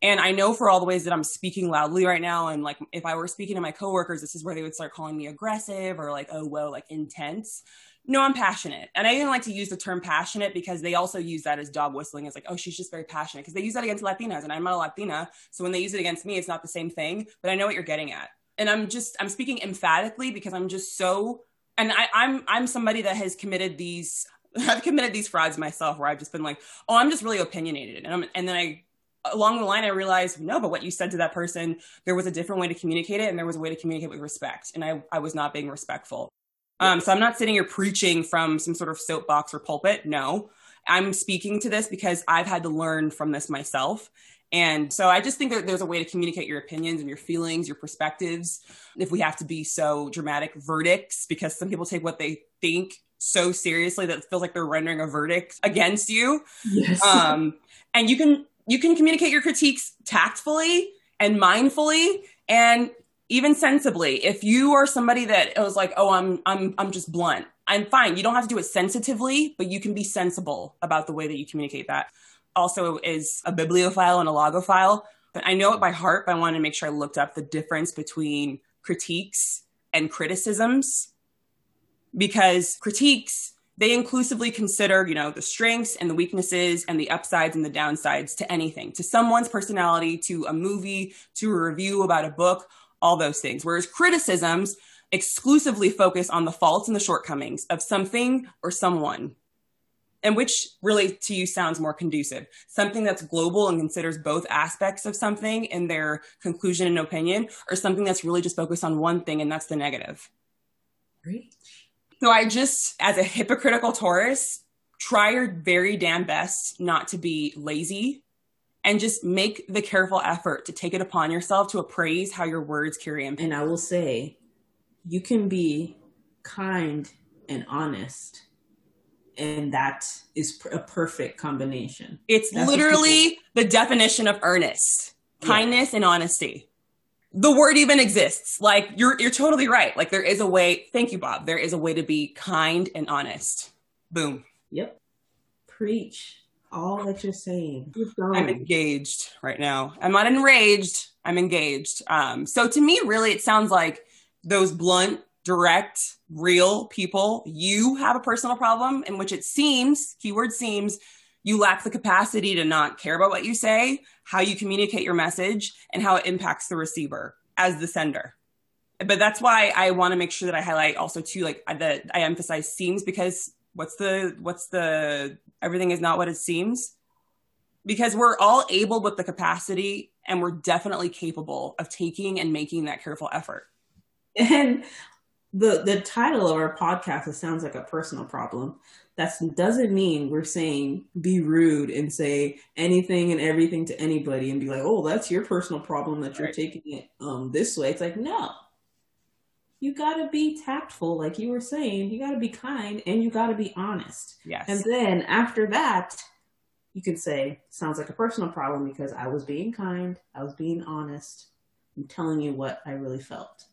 And I know for all the ways that I'm speaking loudly right now, and like if I were speaking to my coworkers, this is where they would start calling me aggressive or like, oh, whoa, like intense. No, I'm passionate. And I even like to use the term passionate because they also use that as dog whistling. It's like, oh, she's just very passionate because they use that against Latinas and I'm not a Latina. So when they use it against me, it's not the same thing, but I know what you're getting at. And I'm just, I'm speaking emphatically because I'm just so, and I, I'm, I'm somebody that has committed these, [LAUGHS] I've committed these frauds myself where I've just been like, oh, I'm just really opinionated. And, I'm, and then I along the line, I realized, no, but what you said to that person, there was a different way to communicate it, and there was a way to communicate with respect. And I, I was not being respectful. Um, so I'm not sitting here preaching from some sort of soapbox or pulpit. No, I'm speaking to this because I've had to learn from this myself. And so I just think that there's a way to communicate your opinions and your feelings, your perspectives. If we have to be so dramatic verdicts, because some people take what they think so seriously that it feels like they're rendering a verdict against you. Yes. Um, and you can you can communicate your critiques tactfully and mindfully and even sensibly. If you are somebody that it was like, "Oh, I'm I'm I'm just blunt." I'm fine. You don't have to do it sensitively, but you can be sensible about the way that you communicate that. Also is a bibliophile and a logophile. But I know it by heart, but I wanted to make sure I looked up the difference between critiques and criticisms because critiques they inclusively consider, you know, the strengths and the weaknesses and the upsides and the downsides to anything, to someone's personality, to a movie, to a review about a book, all those things. Whereas criticisms exclusively focus on the faults and the shortcomings of something or someone. And which really to you sounds more conducive. Something that's global and considers both aspects of something in their conclusion and opinion, or something that's really just focused on one thing and that's the negative. Great. So I just, as a hypocritical Taurus, try your very damn best not to be lazy and just make the careful effort to take it upon yourself to appraise how your words carry impact. And I will say, you can be kind and honest, and that is a perfect combination. It's That's literally the definition of earnest kindness yeah. and honesty the word even exists. Like you're you're totally right. Like there is a way. Thank you, Bob. There is a way to be kind and honest. Boom. Yep. Preach all that you're saying. I'm engaged right now. I'm not enraged. I'm engaged. Um, so to me, really, it sounds like those blunt, direct, real people. You have a personal problem in which it seems, keyword seems, you lack the capacity to not care about what you say, how you communicate your message, and how it impacts the receiver as the sender. But that's why I want to make sure that I highlight also too, like that I emphasize seems because what's the what's the everything is not what it seems because we're all able with the capacity and we're definitely capable of taking and making that careful effort. And the the title of our podcast it sounds like a personal problem that doesn't mean we're saying be rude and say anything and everything to anybody and be like, oh, that's your personal problem that you're right. taking it um, this way. It's like, no. You got to be tactful, like you were saying. You got to be kind and you got to be honest. Yes. And then after that, you can say, sounds like a personal problem because I was being kind, I was being honest, I'm telling you what I really felt.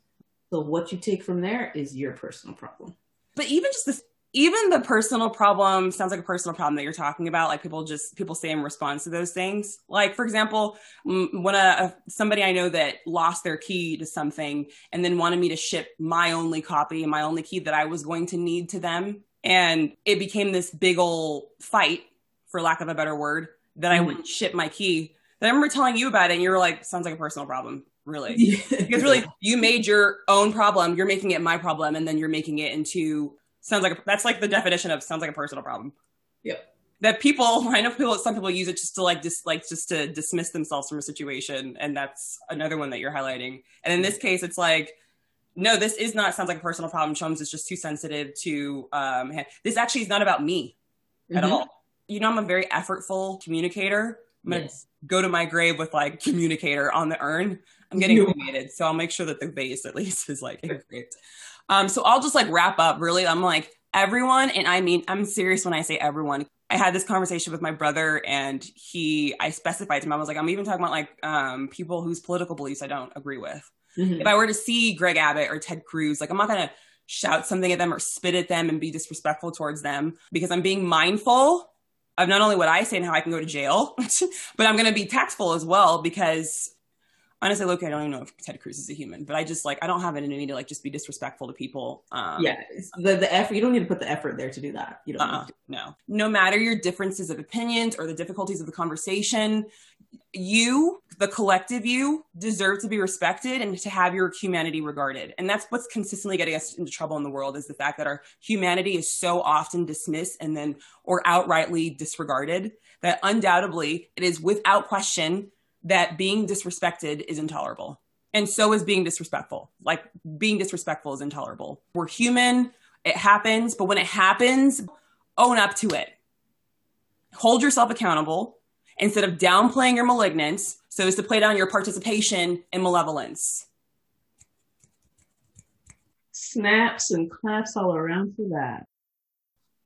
So what you take from there is your personal problem. But even just this even the personal problem sounds like a personal problem that you're talking about. Like people just people say in response to those things. Like for example when a, somebody i know that lost their key to something and then wanted me to ship my only copy and my only key that i was going to need to them. And it became this big old fight for lack of a better word that mm-hmm. i wouldn't ship my key. Then i remember telling you about it and you were like sounds like a personal problem really [LAUGHS] because really you made your own problem you're making it my problem and then you're making it into sounds like a, that's like the definition of sounds like a personal problem. Yep. That people, [LAUGHS] I know people, some people use it just to like just like just to dismiss themselves from a situation, and that's another one that you're highlighting. And in this case, it's like, no, this is not sounds like a personal problem. Chums is just too sensitive to. Um, this actually is not about me mm-hmm. at all. You know, I'm a very effortful communicator. I'm gonna go to my grave with like communicator on the urn. I'm getting cremated, so I'll make sure that the base at least is like engraved. Um, so I'll just like wrap up really. I'm like, everyone, and I mean, I'm serious when I say everyone. I had this conversation with my brother and he, I specified to him, I was like, I'm even talking about like um, people whose political beliefs I don't agree with. Mm-hmm. If I were to see Greg Abbott or Ted Cruz, like I'm not going to shout something at them or spit at them and be disrespectful towards them because I'm being mindful of not only what I say and how I can go to jail, [LAUGHS] but I'm going to be tactful as well because honestly, look, I don't even know if Ted Cruz is a human, but I just like I don't have it in me to like just be disrespectful to people. Um, yeah, the the effort you don't need to put the effort there to do that. You don't. Uh-uh, no, no matter your differences of opinions or the difficulties of the conversation, you, the collective you, deserve to be respected and to have your humanity regarded. And that's what's consistently getting us into trouble in the world is the fact that our humanity is so often dismissed and then or outrightly disregarded that undoubtedly it is without question that being disrespected is intolerable. And so is being disrespectful. Like being disrespectful is intolerable. We're human, it happens, but when it happens, own up to it. Hold yourself accountable instead of downplaying your malignance so as to play down your participation in malevolence. Snaps and claps all around for that.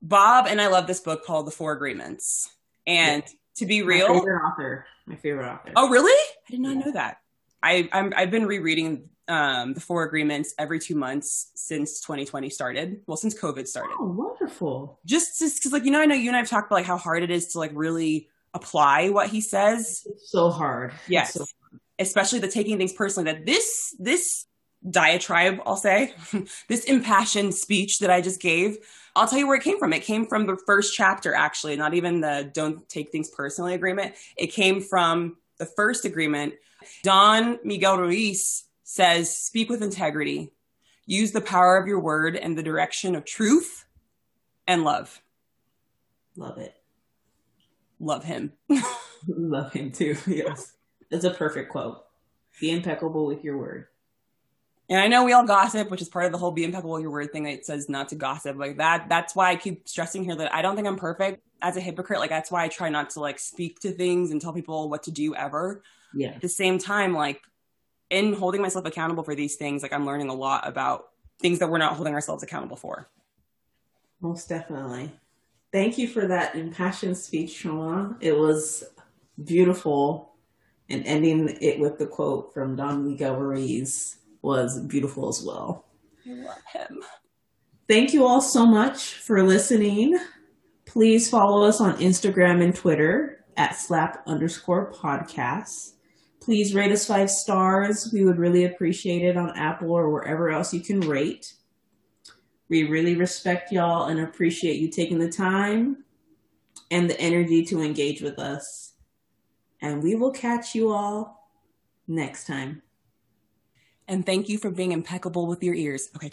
Bob and I love this book called The Four Agreements. And yeah. To be real, my favorite author. My favorite author. Oh, really? I did not yeah. know that. I I'm, I've been rereading um, the Four Agreements every two months since 2020 started. Well, since COVID started. Oh, wonderful! Just just because, like you know, I know you and I've talked about like how hard it is to like really apply what he says. It's so hard. Yes. So hard. Especially the taking things personally that this this diatribe, I'll say, [LAUGHS] this impassioned speech that I just gave, I'll tell you where it came from. It came from the first chapter, actually, not even the don't take things personally agreement. It came from the first agreement. Don Miguel Ruiz says, speak with integrity, use the power of your word and the direction of truth and love. Love it love him. [LAUGHS] love him too. [LAUGHS] Yes. It's a perfect quote. Be impeccable with your word. And I know we all gossip, which is part of the whole be impeccable your word thing that says not to gossip. Like that, that's why I keep stressing here that I don't think I'm perfect as a hypocrite. Like that's why I try not to like speak to things and tell people what to do ever. Yeah. At the same time, like in holding myself accountable for these things, like I'm learning a lot about things that we're not holding ourselves accountable for. Most definitely. Thank you for that impassioned speech, Shona. It was beautiful. And ending it with the quote from Don Miguel Ruiz was beautiful as well. I love him. Thank you all so much for listening. Please follow us on Instagram and Twitter at slap underscore podcasts. Please rate us five stars. We would really appreciate it on Apple or wherever else you can rate. We really respect y'all and appreciate you taking the time and the energy to engage with us. And we will catch you all next time. And thank you for being impeccable with your ears. Okay.